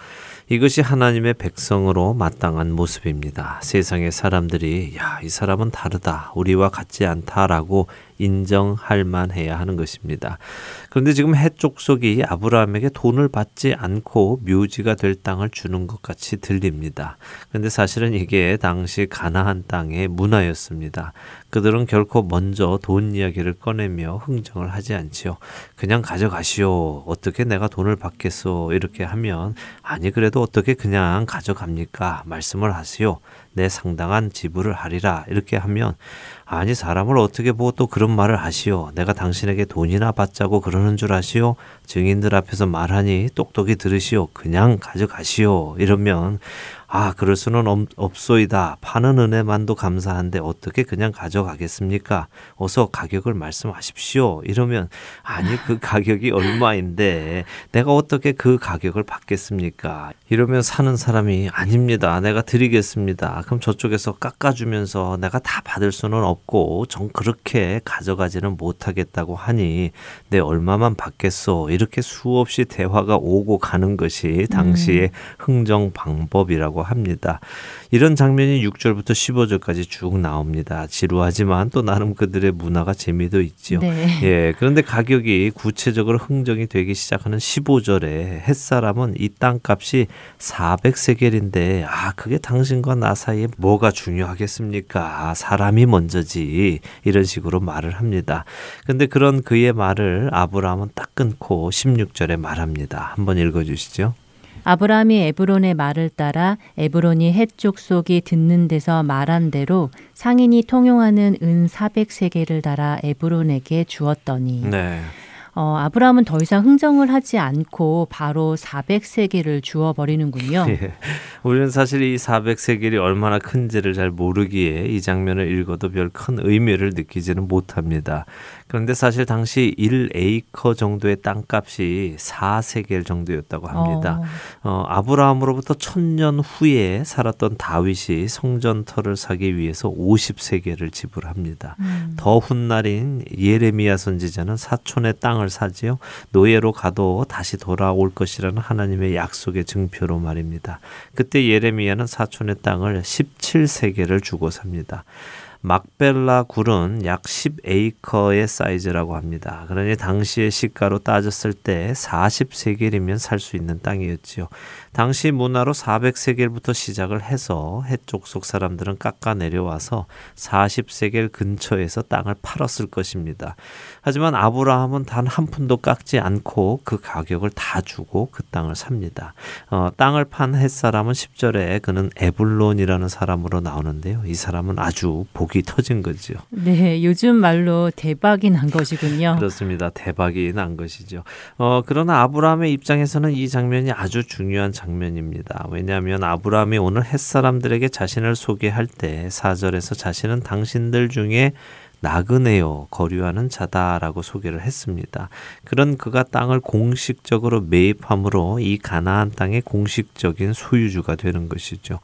[SPEAKER 5] 이것이 하나님의 백성으로 마땅한 모습입니다. 세상의 사람들이 야, 이 사람은 다르다. 우리와 같지 않다라고 인정할 만해야 하는 것입니다. 그런데 지금 해 족속이 아브라함에게 돈을 받지 않고 묘지가 될 땅을 주는 것 같이 들립니다. 그런데 사실은 이게 당시 가나안 땅의 문화였습니다. 그들은 결코 먼저 돈 이야기를 꺼내며 흥정을 하지 않지요. 그냥 가져가시오. 어떻게 내가 돈을 받겠소. 이렇게 하면 아니 그래도 어떻게 그냥 가져갑니까? 말씀을 하시오. 내 상당한 지불을 하리라. 이렇게 하면 아니 사람을 어떻게 보고 또 그런 말을 하시오. 내가 당신에게 돈이나 받자고 그러는 줄 아시오. 증인들 앞에서 말하니 똑똑히 들으시오. 그냥 가져가시오. 이러면 아, 그럴 수는 없, 없소이다. 파는 은혜만도 감사한데 어떻게 그냥 가져가겠습니까? 어서 가격을 말씀하십시오. 이러면 아니 그 가격이 얼마인데 내가 어떻게 그 가격을 받겠습니까? 이러면 사는 사람이 아닙니다. 내가 드리겠습니다. 그럼 저쪽에서 깎아주면서 내가 다 받을 수는 없고 전 그렇게 가져가지는 못하겠다고 하니 내 얼마만 받겠소. 이렇게 수없이 대화가 오고 가는 것이 당시의 흥정 방법이라고 합니다. 이런 장면이 6절부터 15절까지 쭉 나옵니다. 지루하지만 또 나름 그들의 문화가 재미도 있지요.
[SPEAKER 2] 네.
[SPEAKER 5] 예. 그런데 가격이 구체적으로 흥정이 되기 시작하는 15절에 햇사람은 이 땅값이 400세겔인데 아, 그게 당신과 나 사이에 뭐가 중요하겠습니까? 사람이 먼저지. 이런 식으로 말을 합니다. 근데 그런 그의 말을 아브라함은 딱 끊고 16절에 말합니다. 한번 읽어 주시죠.
[SPEAKER 2] 아브라함이 에브론의 말을 따라 에브론이 헷족 속이 듣는 데서 말한 대로 상인이 통용하는 은 400세계를 달아 에브론에게 주었더니
[SPEAKER 5] 네.
[SPEAKER 2] 어, 아브라함은 더 이상 흥정을 하지 않고 바로 400세계를 주어 버리는군요.
[SPEAKER 5] 예. 우리는 사실 이 400세겔이 얼마나 큰지를 잘 모르기에 이 장면을 읽어도 별 큰 의미를 느끼지는 못합니다. 그런데 사실 당시 1에이커 정도의 땅값이 4세겔 정도였다고 합니다.
[SPEAKER 2] 어.
[SPEAKER 5] 어, 아브라함으로부터 천년 후에 살았던 다윗이 성전터를 사기 위해서 50세겔을 지불합니다.
[SPEAKER 2] 음.
[SPEAKER 5] 더 훗날인 예레미야 선지자는 사촌의 땅을 사지요. 노예로 가도 다시 돌아올 것이라는 하나님의 약속의 증표로 말입니다. 그때 예레미야는 사촌의 땅을 17세계를 주고 삽니다. 막벨라 굴은 약 10에이커의 사이즈라고 합니다. 그러니 당시의 시가로 따졌을 때 40세겔이면 살 수 있는 땅이었지요. 당시 문화로 400세겔부터 시작을 해서 해쪽 속 사람들은 깎아 내려와서 40세겔 근처에서 땅을 팔았을 것입니다. 하지만 아브라함은 단 한 푼도 깎지 않고 그 가격을 다 주고 그 땅을 삽니다. 어, 땅을 판 햇사람은 10절에 그는 에블론이라는 사람으로 나오는데요. 이 사람은 아주 복이 터진 거죠.
[SPEAKER 2] 네, 요즘 말로 대박이 난 것이군요.
[SPEAKER 5] 그렇습니다. 대박이 난 것이죠. 어, 그러나 아브라함의 입장에서는 이 장면이 아주 중요한 장면입니다. 왜냐하면 아브라함이 오늘 햇사람들에게 자신을 소개할 때 4절에서 자신은 당신들 중에 나그네요 거류하는 자다라고 소개를 했습니다. 그런 그가 땅을 공식적으로 매입함으로 이 가나안 땅의 공식적인 소유주가 되는 것이죠.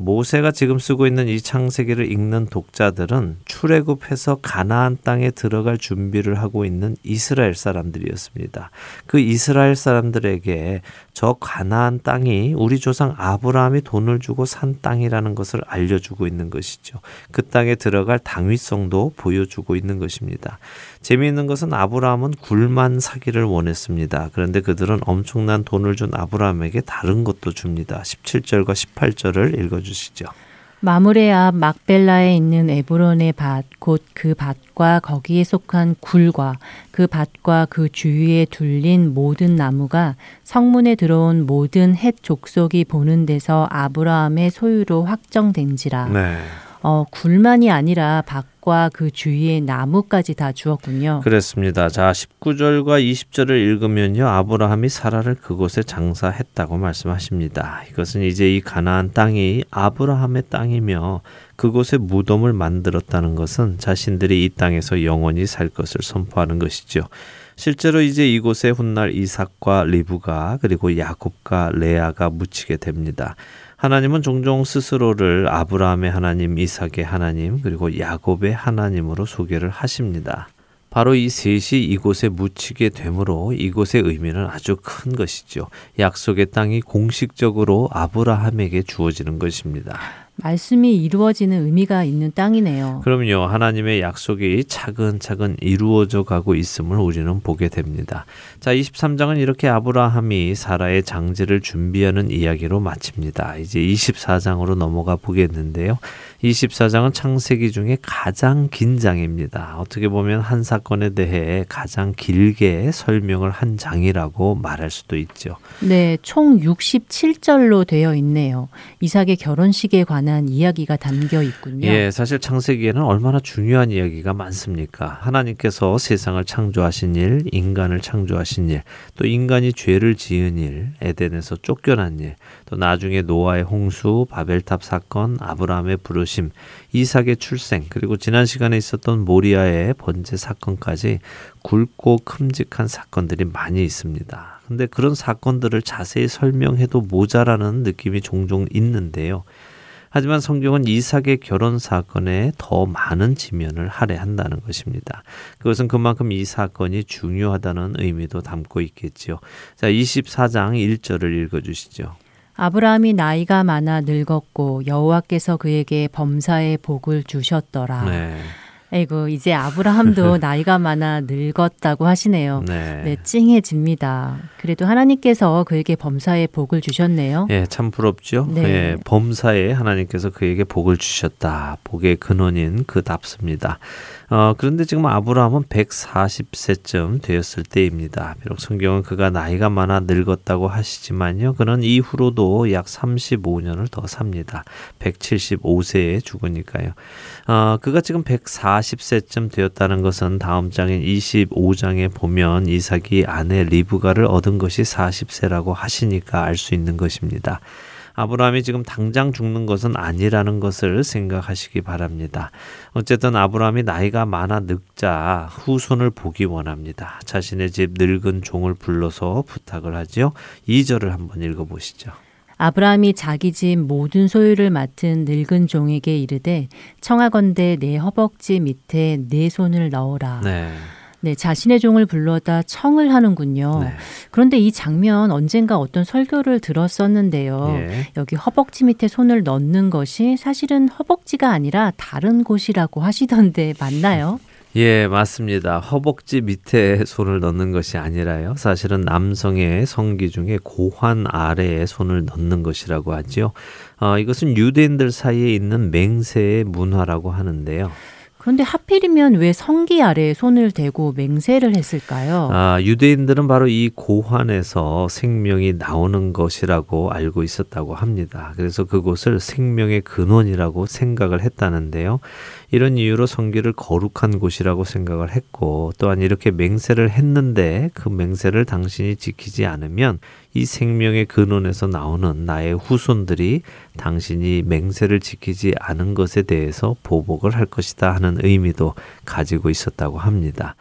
[SPEAKER 5] 모세가 지금 쓰고 있는 이 창세기를 읽는 독자들은 출애굽해서 가나안 땅에 들어갈 준비를 하고 있는 이스라엘 사람들이었습니다. 그 이스라엘 사람들에게 저 가나안 땅이 우리 조상 아브라함이 돈을 주고 산 땅이라는 것을 알려주고 있는 것이죠. 그 땅에 들어갈 당위성도 보여주고 있는 것입니다. 재미있는 것은 아브라함은 굴만 사기를 원했습니다. 그런데 그들은 엄청난 돈을 준 아브라함에게 다른 것도 줍니다. 17절과 18절을 읽어주시죠.
[SPEAKER 2] 마므레 앞 막벨라에 있는 에브론의 밭, 곧 그 밭과 거기에 속한 굴과 그 밭과 그 주위에 둘린 모든 나무가 성문에 들어온 모든 헷 족속이 보는 데서 아브라함의 소유로 확정된지라.
[SPEAKER 5] 네.
[SPEAKER 2] 어, 굴만이 아니라 밭 과 그 주위에 나무까지 다 주었군요.
[SPEAKER 5] 그렇습니다. 자, 19절과 20절을 읽으면요. 아브라함이 사라를 그곳에 장사했다고 말씀하십니다. 이것은 이제 이 가나안 땅이 아브라함의 땅이며 그곳에 무덤을 만들었다는 것은 자신들이 이 땅에서 영원히 살 것을 선포하는 것이죠. 실제로 이제 이곳에 훗날 이삭과 리브가 그리고 야곱과 레아가 묻히게 됩니다. 하나님은 종종 스스로를 아브라함의 하나님, 이삭의 하나님, 그리고 야곱의 하나님으로 소개를 하십니다. 바로 이 셋이 이곳에 묻히게 되므로 이곳의 의미는 아주 큰 것이죠. 약속의 땅이 공식적으로 아브라함에게 주어지는 것입니다.
[SPEAKER 2] 말씀이 이루어지는 의미가 있는 땅이네요.
[SPEAKER 5] 그럼요. 하나님의 약속이 차근차근 이루어져 가고 있음을 우리는 보게 됩니다. 자, 23장은 이렇게 아브라함이 사라의 장제를 준비하는 이야기로 마칩니다. 이제 24장으로 넘어가 보겠는데요. 24장은 창세기 중에 가장 긴 장입니다. 어떻게 보면 한 사건에 대해 가장 길게 설명을 한 장이라고 말할 수도 있죠.
[SPEAKER 2] 네, 총 67절로 되어 있네요. 이삭의 결혼식에 관한 이야기가 담겨 있군요.
[SPEAKER 5] 예, 사실 창세기에는 얼마나 중요한 이야기가 많습니까? 하나님께서 세상을 창조하신 일, 인간을 창조하신 일, 또 인간이 죄를 지은 일, 에덴에서 쫓겨난 일, 또 나중에 노아의 홍수, 바벨탑 사건, 아브라함의 부르심, 이삭의 출생, 그리고 지난 시간에 있었던 모리아의 번제 사건까지 굵고 큼직한 사건들이 많이 있습니다. 근데 그런 사건들을 자세히 설명해도 모자라는 느낌이 종종 있는데요. 하지만 성경은 이삭의 결혼 사건에 더 많은 지면을 할애한다는 것입니다. 그것은 그만큼 이 사건이 중요하다는 의미도 담고 있겠지요. 자, 24장 1절을 읽어 주시죠.
[SPEAKER 2] 아브라함이 나이가 많아 늙었고 여호와께서 그에게 범사의 복을 주셨더라.
[SPEAKER 5] 네.
[SPEAKER 2] 에이고 이제 아브라함도 나이가 많아 늙었다고 하시네요.
[SPEAKER 5] 네.
[SPEAKER 2] 네, 찡해집니다. 그래도 하나님께서 그에게 범사의 복을 주셨네요.
[SPEAKER 5] 예, 참 부럽죠.
[SPEAKER 2] 네.
[SPEAKER 5] 예, 범사에 하나님께서 그에게 복을 주셨다. 복의 근원인 그답습니다. 어, 그런데 지금 아브라함은 140세쯤 되었을 때입니다. 비록 성경은 그가 나이가 많아 늙었다고 하시지만요. 그는 이후로도 약 35년을 더 삽니다. 175세에 죽으니까요. 어, 그가 지금 140세쯤 되었다는 것은 다음 장인 25장에 보면 이삭이 아내 리브가를 얻은 것이 40세라고 하시니까 알 수 있는 것입니다. 아브라함이 지금 당장 죽는 것은 아니라는 것을 생각하시기 바랍니다. 어쨌든 아브라함이 나이가 많아 늙자 후손을 보기 원합니다. 자신의 집 늙은 종을 불러서 부탁을 하지요. 2절을 한번 읽어보시죠.
[SPEAKER 2] 아브라함이 자기 집 모든 소유를 맡은 늙은 종에게 이르되 청하건대 내 허벅지 밑에 내 손을 넣어라.
[SPEAKER 5] 네.
[SPEAKER 2] 네, 자신의 종을 불러다 청을 하는군요.
[SPEAKER 5] 네.
[SPEAKER 2] 그런데 이 장면 언젠가 어떤 설교를 들었었는데요.
[SPEAKER 5] 예.
[SPEAKER 2] 여기 허벅지 밑에 손을 넣는 것이 사실은 허벅지가 아니라 다른 곳이라고 하시던데 맞나요?
[SPEAKER 5] 예, 맞습니다. 허벅지 밑에 손을 넣는 것이 아니라요. 사실은 남성의 성기 중에 고환 아래에 손을 넣는 것이라고 하지요. 어, 이것은 유대인들 사이에 있는 맹세의 문화라고 하는데요.
[SPEAKER 2] 그런데 하필이면 왜 성기 아래에 손을 대고 맹세를 했을까요?
[SPEAKER 5] 아, 유대인들은 바로 이 고환에서 생명이 나오는 것이라고 알고 있었다고 합니다. 그래서 그곳을 생명의 근원이라고 생각을 했다는데요. 이런 이유로 성기를 거룩한 곳이라고 생각을 했고 또한 이렇게 맹세를 했는데 그 맹세를 당신이 지키지 않으면 이 생명의 근원에서 나오는 나의 후손들이 당신이 맹세를 지키지 않은 것에 대해서 보복을 할 것이다 하는 의미도 가지고 있었다고 합니다.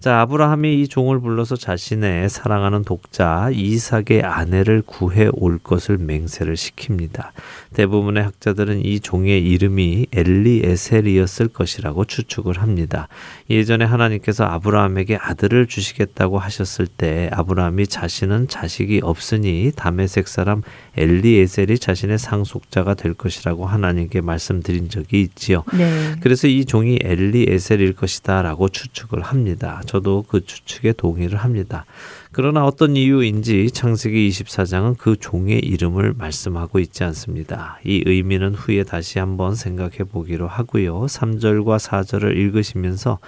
[SPEAKER 5] 자, 아브라함이 이 종을 불러서 자신의 사랑하는 독자 이삭의 아내를 구해 올 것을 맹세를 시킵니다. 대부분의 학자들은 이 종의 이름이 엘리에셀이었을 것이라고 추측을 합니다. 예전에 하나님께서 아브라함에게 아들을 주시겠다고 하셨을 때 아브라함이 자신은 자식이 없으니 다메섹 사람 엘리에셀이 자신의 상속자가 될 것이라고 하나님께 말씀드린 적이 있지요.
[SPEAKER 2] 네.
[SPEAKER 5] 그래서 이 종이 엘리에셀일 것이다라고 추측을 합니다. 저도 그 추측에 동의를 합니다. 그러나 어떤 이유인지 창세기 24장은 그 종의 이름을 말씀하고 있지 않습니다. 이 의미는 후에 다시 한번 생각해 보기로 하고요. 3절과 4절을 읽으시면서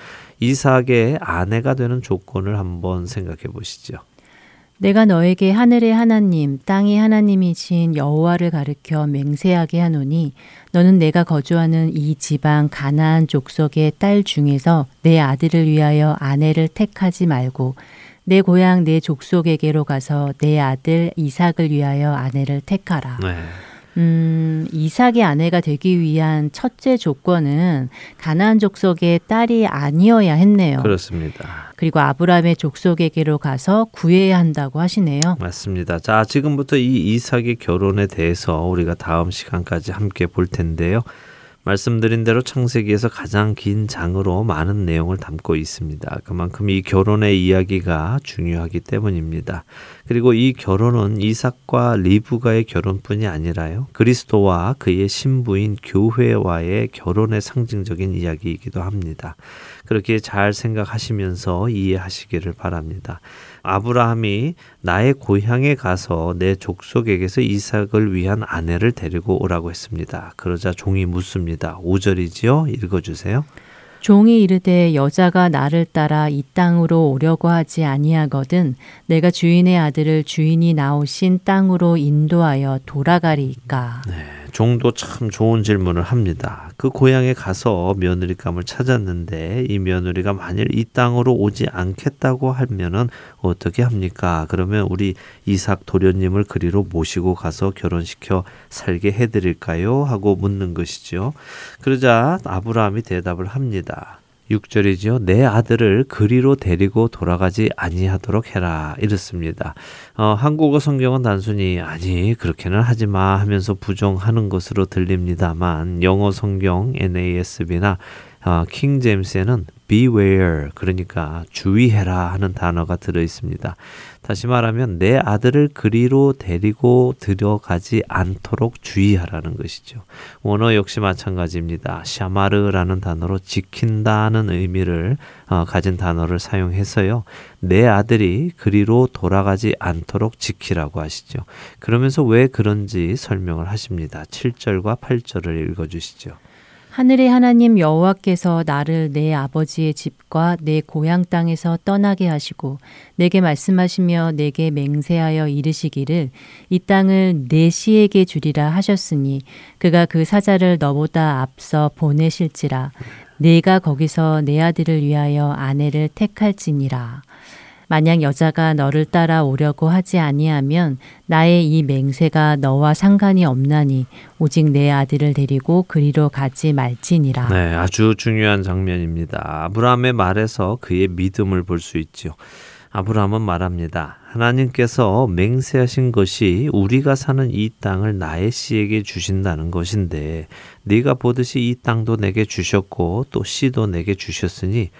[SPEAKER 5] 이삭의 아내가 되는 조건을 한번 생각해 보시죠.
[SPEAKER 2] 내가 너에게 하늘의 하나님, 땅의 하나님이신 여호와를 가르켜 맹세하게 하노니 너는 내가 거주하는 이 지방 가나안 족속의 딸 중에서 내 아들을 위하여 아내를 택하지 말고 내 고향 내 족속에게로 가서 내 아들 이삭을 위하여 아내를 택하라.
[SPEAKER 5] 네.
[SPEAKER 2] 음, 이삭의 아내가 되기 위한 첫째 조건은 가나안 족속의 딸이 아니어야 했네요.
[SPEAKER 5] 그렇습니다.
[SPEAKER 2] 그리고 아브라함의 족속에게로 가서 구해야 한다고 하시네요.
[SPEAKER 5] 맞습니다. 자, 지금부터 이 이삭의 결혼에 대해서 우리가 다음 시간까지 함께 볼 텐데요. 말씀드린 대로 창세기에서 가장 긴 장으로 많은 내용을 담고 있습니다. 그만큼 이 결혼의 이야기가 중요하기 때문입니다. 그리고 이 결혼은 이삭과 리브가의 결혼뿐이 아니라요. 그리스도와 그의 신부인 교회와의 결혼의 상징적인 이야기이기도 합니다. 그렇게 잘 생각하시면서 이해하시기를 바랍니다. 아브라함이 나의 고향에 가서 내 족속에게서 이삭을 위한 아내를 데리고 오라고 했습니다. 그러자 종이 묻습니다. 5절이지요? 읽어주세요.
[SPEAKER 2] 종이 이르되 여자가 나를 따라 이 땅으로 오려고 하지 아니하거든 내가 주인의 아들을 주인이 나오신 땅으로 인도하여 돌아가리이까.
[SPEAKER 5] 네, 종도 참 좋은 질문을 합니다. 그 고향에 가서 며느리감을 찾았는데 이 며느리가 만일 이 땅으로 오지 않겠다고 하면은 어떻게 합니까? 그러면 우리 이삭 도련님을 그리로 모시고 가서 결혼시켜 살게 해드릴까요? 하고 묻는 것이죠. 그러자 아브라함이 대답을 합니다. 6절이죠. 내 아들을 그리로 데리고 돌아가지 아니하도록 해라. 이렇습니다. 어, 한국어 성경은 단순히 아니 그렇게는 하지 마 하면서 부정하는 것으로 들립니다만 영어 성경 NASB나 어, 킹 제임스에는 beware 그러니까 주의해라 하는 단어가 들어 있습니다. 다시 말하면 내 아들을 그리로 데리고 들어가지 않도록 주의하라는 것이죠. 원어 역시 마찬가지입니다. 샤마르라는 단어로 지킨다는 의미를 어, 가진 단어를 사용해서요. 내 아들이 그리로 돌아가지 않도록 지키라고 하시죠. 그러면서 왜 그런지 설명을 하십니다. 7절과 8절을 읽어 주시죠.
[SPEAKER 2] 하늘의 하나님 여호와께서 나를 내 아버지의 집과 내 고향 땅에서 떠나게 하시고 내게 말씀하시며 내게 맹세하여 이르시기를 이 땅을 내 시에게 주리라 하셨으니 그가 그 사자를 너보다 앞서 보내실지라. 내가 거기서 내 아들을 위하여 아내를 택할지니라 만약 여자가 너를 따라 오려고 하지 아니하면 나의 이 맹세가 너와 상관이 없나니 오직 내 아들을 데리고 그리로 가지 말지니라.
[SPEAKER 5] 네, 아주 중요한 장면입니다. 아브라함의 말에서 그의 믿음을 볼 수 있죠. 아브라함은 말합니다. 하나님께서 맹세하신 것이 우리가 사는 이 땅을 나의 씨에게 주신다는 것인데 네가 보듯이 이 땅도 내게 주셨고 또 씨도 내게 주셨으니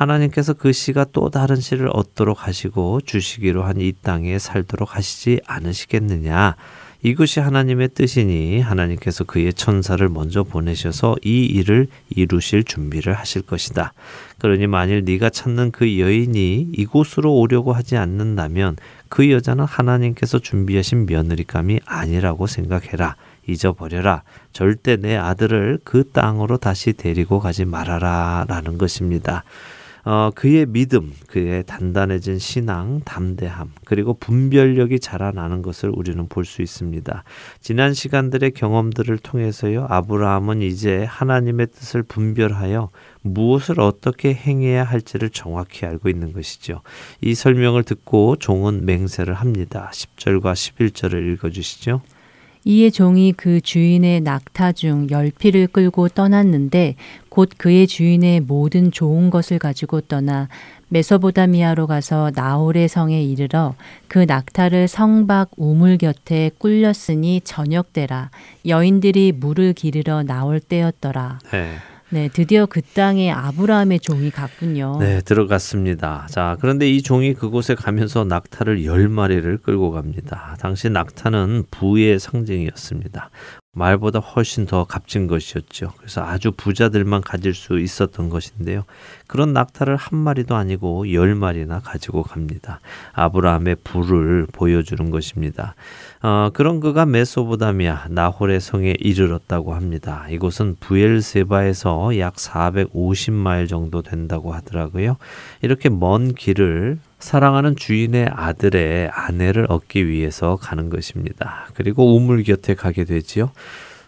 [SPEAKER 5] 하나님께서 그 씨가 또 다른 씨를 얻도록 하시고 주시기로 한 이 땅에 살도록 하시지 않으시겠느냐. 이것이 하나님의 뜻이니 하나님께서 그의 천사를 먼저 보내셔서 이 일을 이루실 준비를 하실 것이다. 그러니 만일 네가 찾는 그 여인이 이곳으로 오려고 하지 않는다면 그 여자는 하나님께서 준비하신 며느리감이 아니라고 생각해라. 잊어버려라. 절대 내 아들을 그 땅으로 다시 데리고 가지 말아라. 라는 것입니다. 어, 그의 믿음, 그의 단단해진 신앙, 담대함, 그리고 분별력이 자라나는 것을 우리는 볼 수 있습니다. 지난 시간들의 경험들을 통해서요, 아브라함은 이제 하나님의 뜻을 분별하여 무엇을 어떻게 행해야 할지를 정확히 알고 있는 것이죠. 이 설명을 듣고 종은 맹세를 합니다. 10절과 11절을 읽어 주시죠.
[SPEAKER 2] 이에 종이 그 주인의 낙타 중 열피를 끌고 떠났는데 곧 그의 주인의 모든 좋은 것을 가지고 떠나 메소보다미아로 가서 나홀의 성에 이르러 그 낙타를 성박 우물 곁에 꿀렸으니 저녁 때라 여인들이 물을 기르러 나올 때였더라.
[SPEAKER 5] 네.
[SPEAKER 2] 네, 드디어 그 땅에 아브라함의 종이 갔군요.
[SPEAKER 5] 네, 들어갔습니다. 자, 그런데 이 종이 그곳에 가면서 낙타를 열 마리를 끌고 갑니다. 당시 낙타는 부의 상징이었습니다. 말보다 훨씬 더 값진 것이었죠. 그래서 아주 부자들만 가질 수 있었던 것인데요. 그런 낙타를 한 마리도 아니고 열 마리나 가지고 갑니다. 아브라함의 부를 보여주는 것입니다. 어, 그런 그가 메소보다미아 나홀의 성에 이르렀다고 합니다. 이곳은 부엘세바에서 약 450마일 정도 된다고 하더라고요. 이렇게 먼 길을 사랑하는 주인의 아들의 아내를 얻기 위해서 가는 것입니다. 그리고 우물 곁에 가게 되지요.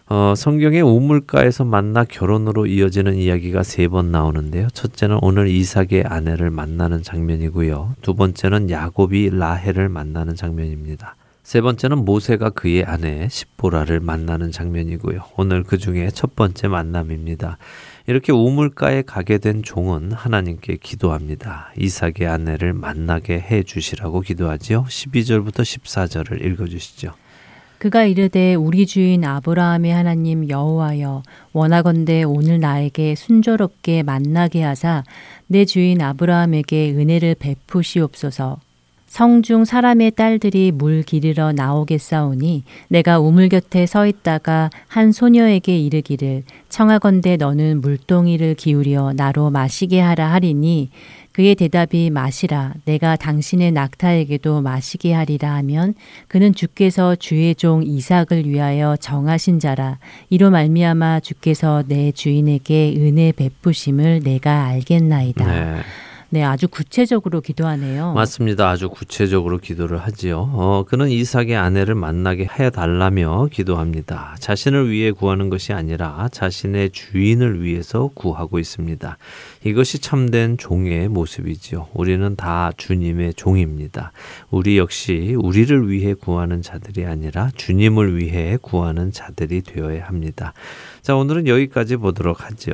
[SPEAKER 5] 어, 성경의 우물가에서 만나 결혼으로 이어지는 이야기가 세 번 나오는데요. 첫째는 오늘 이삭의 아내를 만나는 장면이고요. 두 번째는 야곱이 라헬을 만나는 장면입니다. 세 번째는 모세가 그의 아내 십보라를 만나는 장면이고요. 오늘 그 중에 첫 번째 만남입니다. 이렇게 우물가에 가게 된 종은 하나님께 기도합니다. 이삭의 아내를 만나게 해 주시라고 기도하지요. 12절부터 14절을 읽어 주시죠.
[SPEAKER 2] 그가 이르되 우리 주인 아브라함의 하나님 여호와여 원하건대 오늘 나에게 순조롭게 만나게 하사 내 주인 아브라함에게 은혜를 베푸시옵소서 성중 사람의 딸들이 물 기르러 나오겠사오니 내가 우물 곁에 서 있다가 한 소녀에게 이르기를 청하건대 너는 물동이를 기울여 나로 마시게 하라 하리니 그의 대답이 마시라 내가 당신의 낙타에게도 마시게 하리라 하면 그는 주께서 주의 종 이삭을 위하여 정하신 자라 이로 말미암아 주께서 내 주인에게 은혜 베푸심을 내가 알겠나이다.
[SPEAKER 5] 네.
[SPEAKER 2] 네, 아주 구체적으로 기도하네요.
[SPEAKER 5] 맞습니다. 아주 구체적으로 기도를 하지요. 어, 그는 이삭의 아내를 만나게 해 달라며 기도합니다. 자신을 위해 구하는 것이 아니라 자신의 주인을 위해서 구하고 있습니다. 이것이 참된 종의 모습이지요. 우리는 다 주님의 종입니다. 우리 역시 우리를 위해 구하는 자들이 아니라 주님을 위해 구하는 자들이 되어야 합니다. 자, 오늘은 여기까지 보도록 하죠.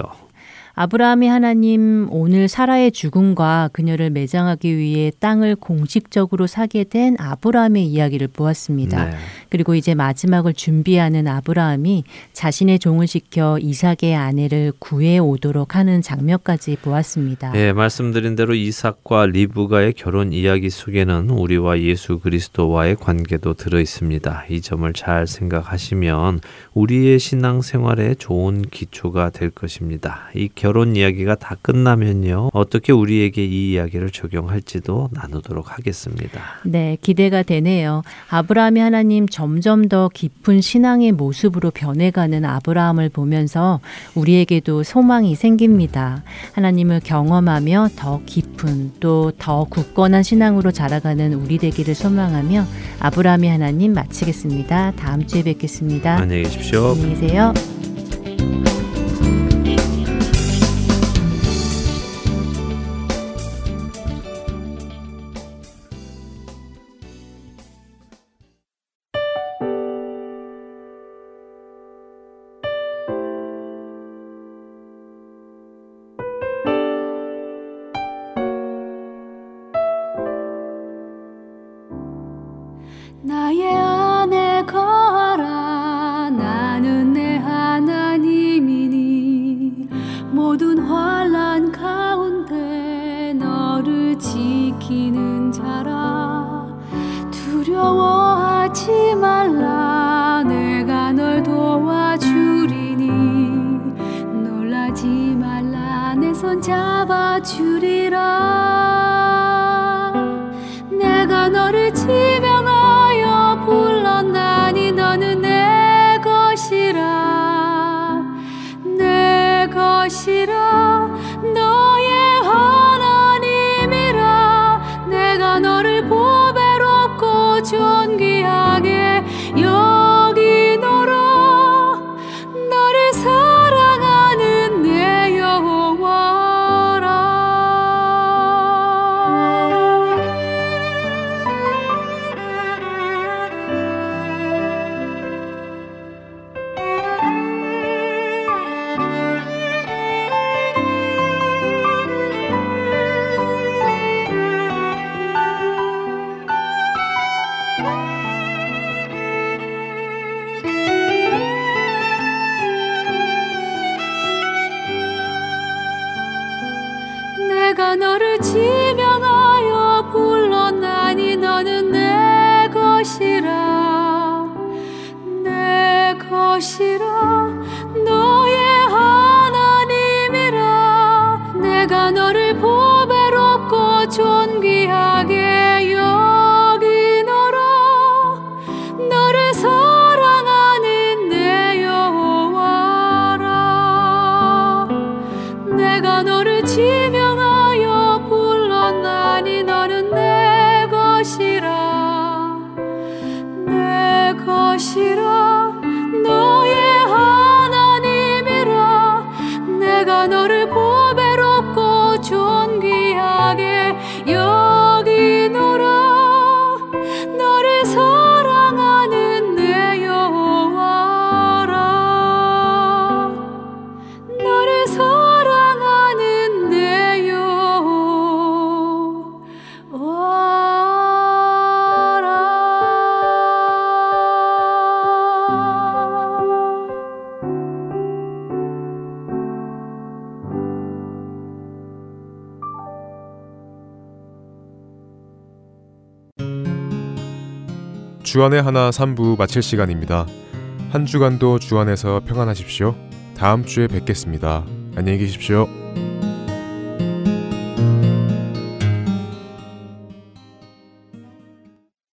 [SPEAKER 6] 아브라함이 하나님 오늘 사라의 죽음과 그녀를 매장하기 위해 땅을 공식적으로 사게 된 아브라함의 이야기를 보았습니다. 네. 그리고 이제 마지막을 준비하는 아브라함이 자신의 종을 시켜 이삭의 아내를 구해 오도록 하는 장면까지 보았습니다.
[SPEAKER 5] 네, 말씀드린 대로 이삭과 리브가의 결혼 이야기 속에는 우리와 예수 그리스도와의 관계도 들어 있습니다. 이 점을 잘 생각하시면 우리의 신앙 생활에 좋은 기초가 될 것입니다. 이 결혼 이야기가 다 끝나면요. 어떻게 우리에게 이 이야기를 적용할지도 나누도록 하겠습니다.
[SPEAKER 6] 네, 기대가 되네요. 아브라함이 하나님 점점 더 깊은 신앙의 모습으로 변해가는 아브라함을 보면서 우리에게도 소망이 생깁니다. 하나님을 경험하며 더 깊은 또 더 굳건한 신앙으로 자라가는 우리 되기를 소망하며 아브라함이 하나님 마치겠습니다. 다음 주에 뵙겠습니다.
[SPEAKER 5] 안녕히 계십시오.
[SPEAKER 6] 안녕히 계세요.
[SPEAKER 7] 주안의 하나 3부 마칠 시간입니다. 한 주간도 주안에서 평안하십시오. 다음 주에 뵙겠습니다. 안녕히 계십시오.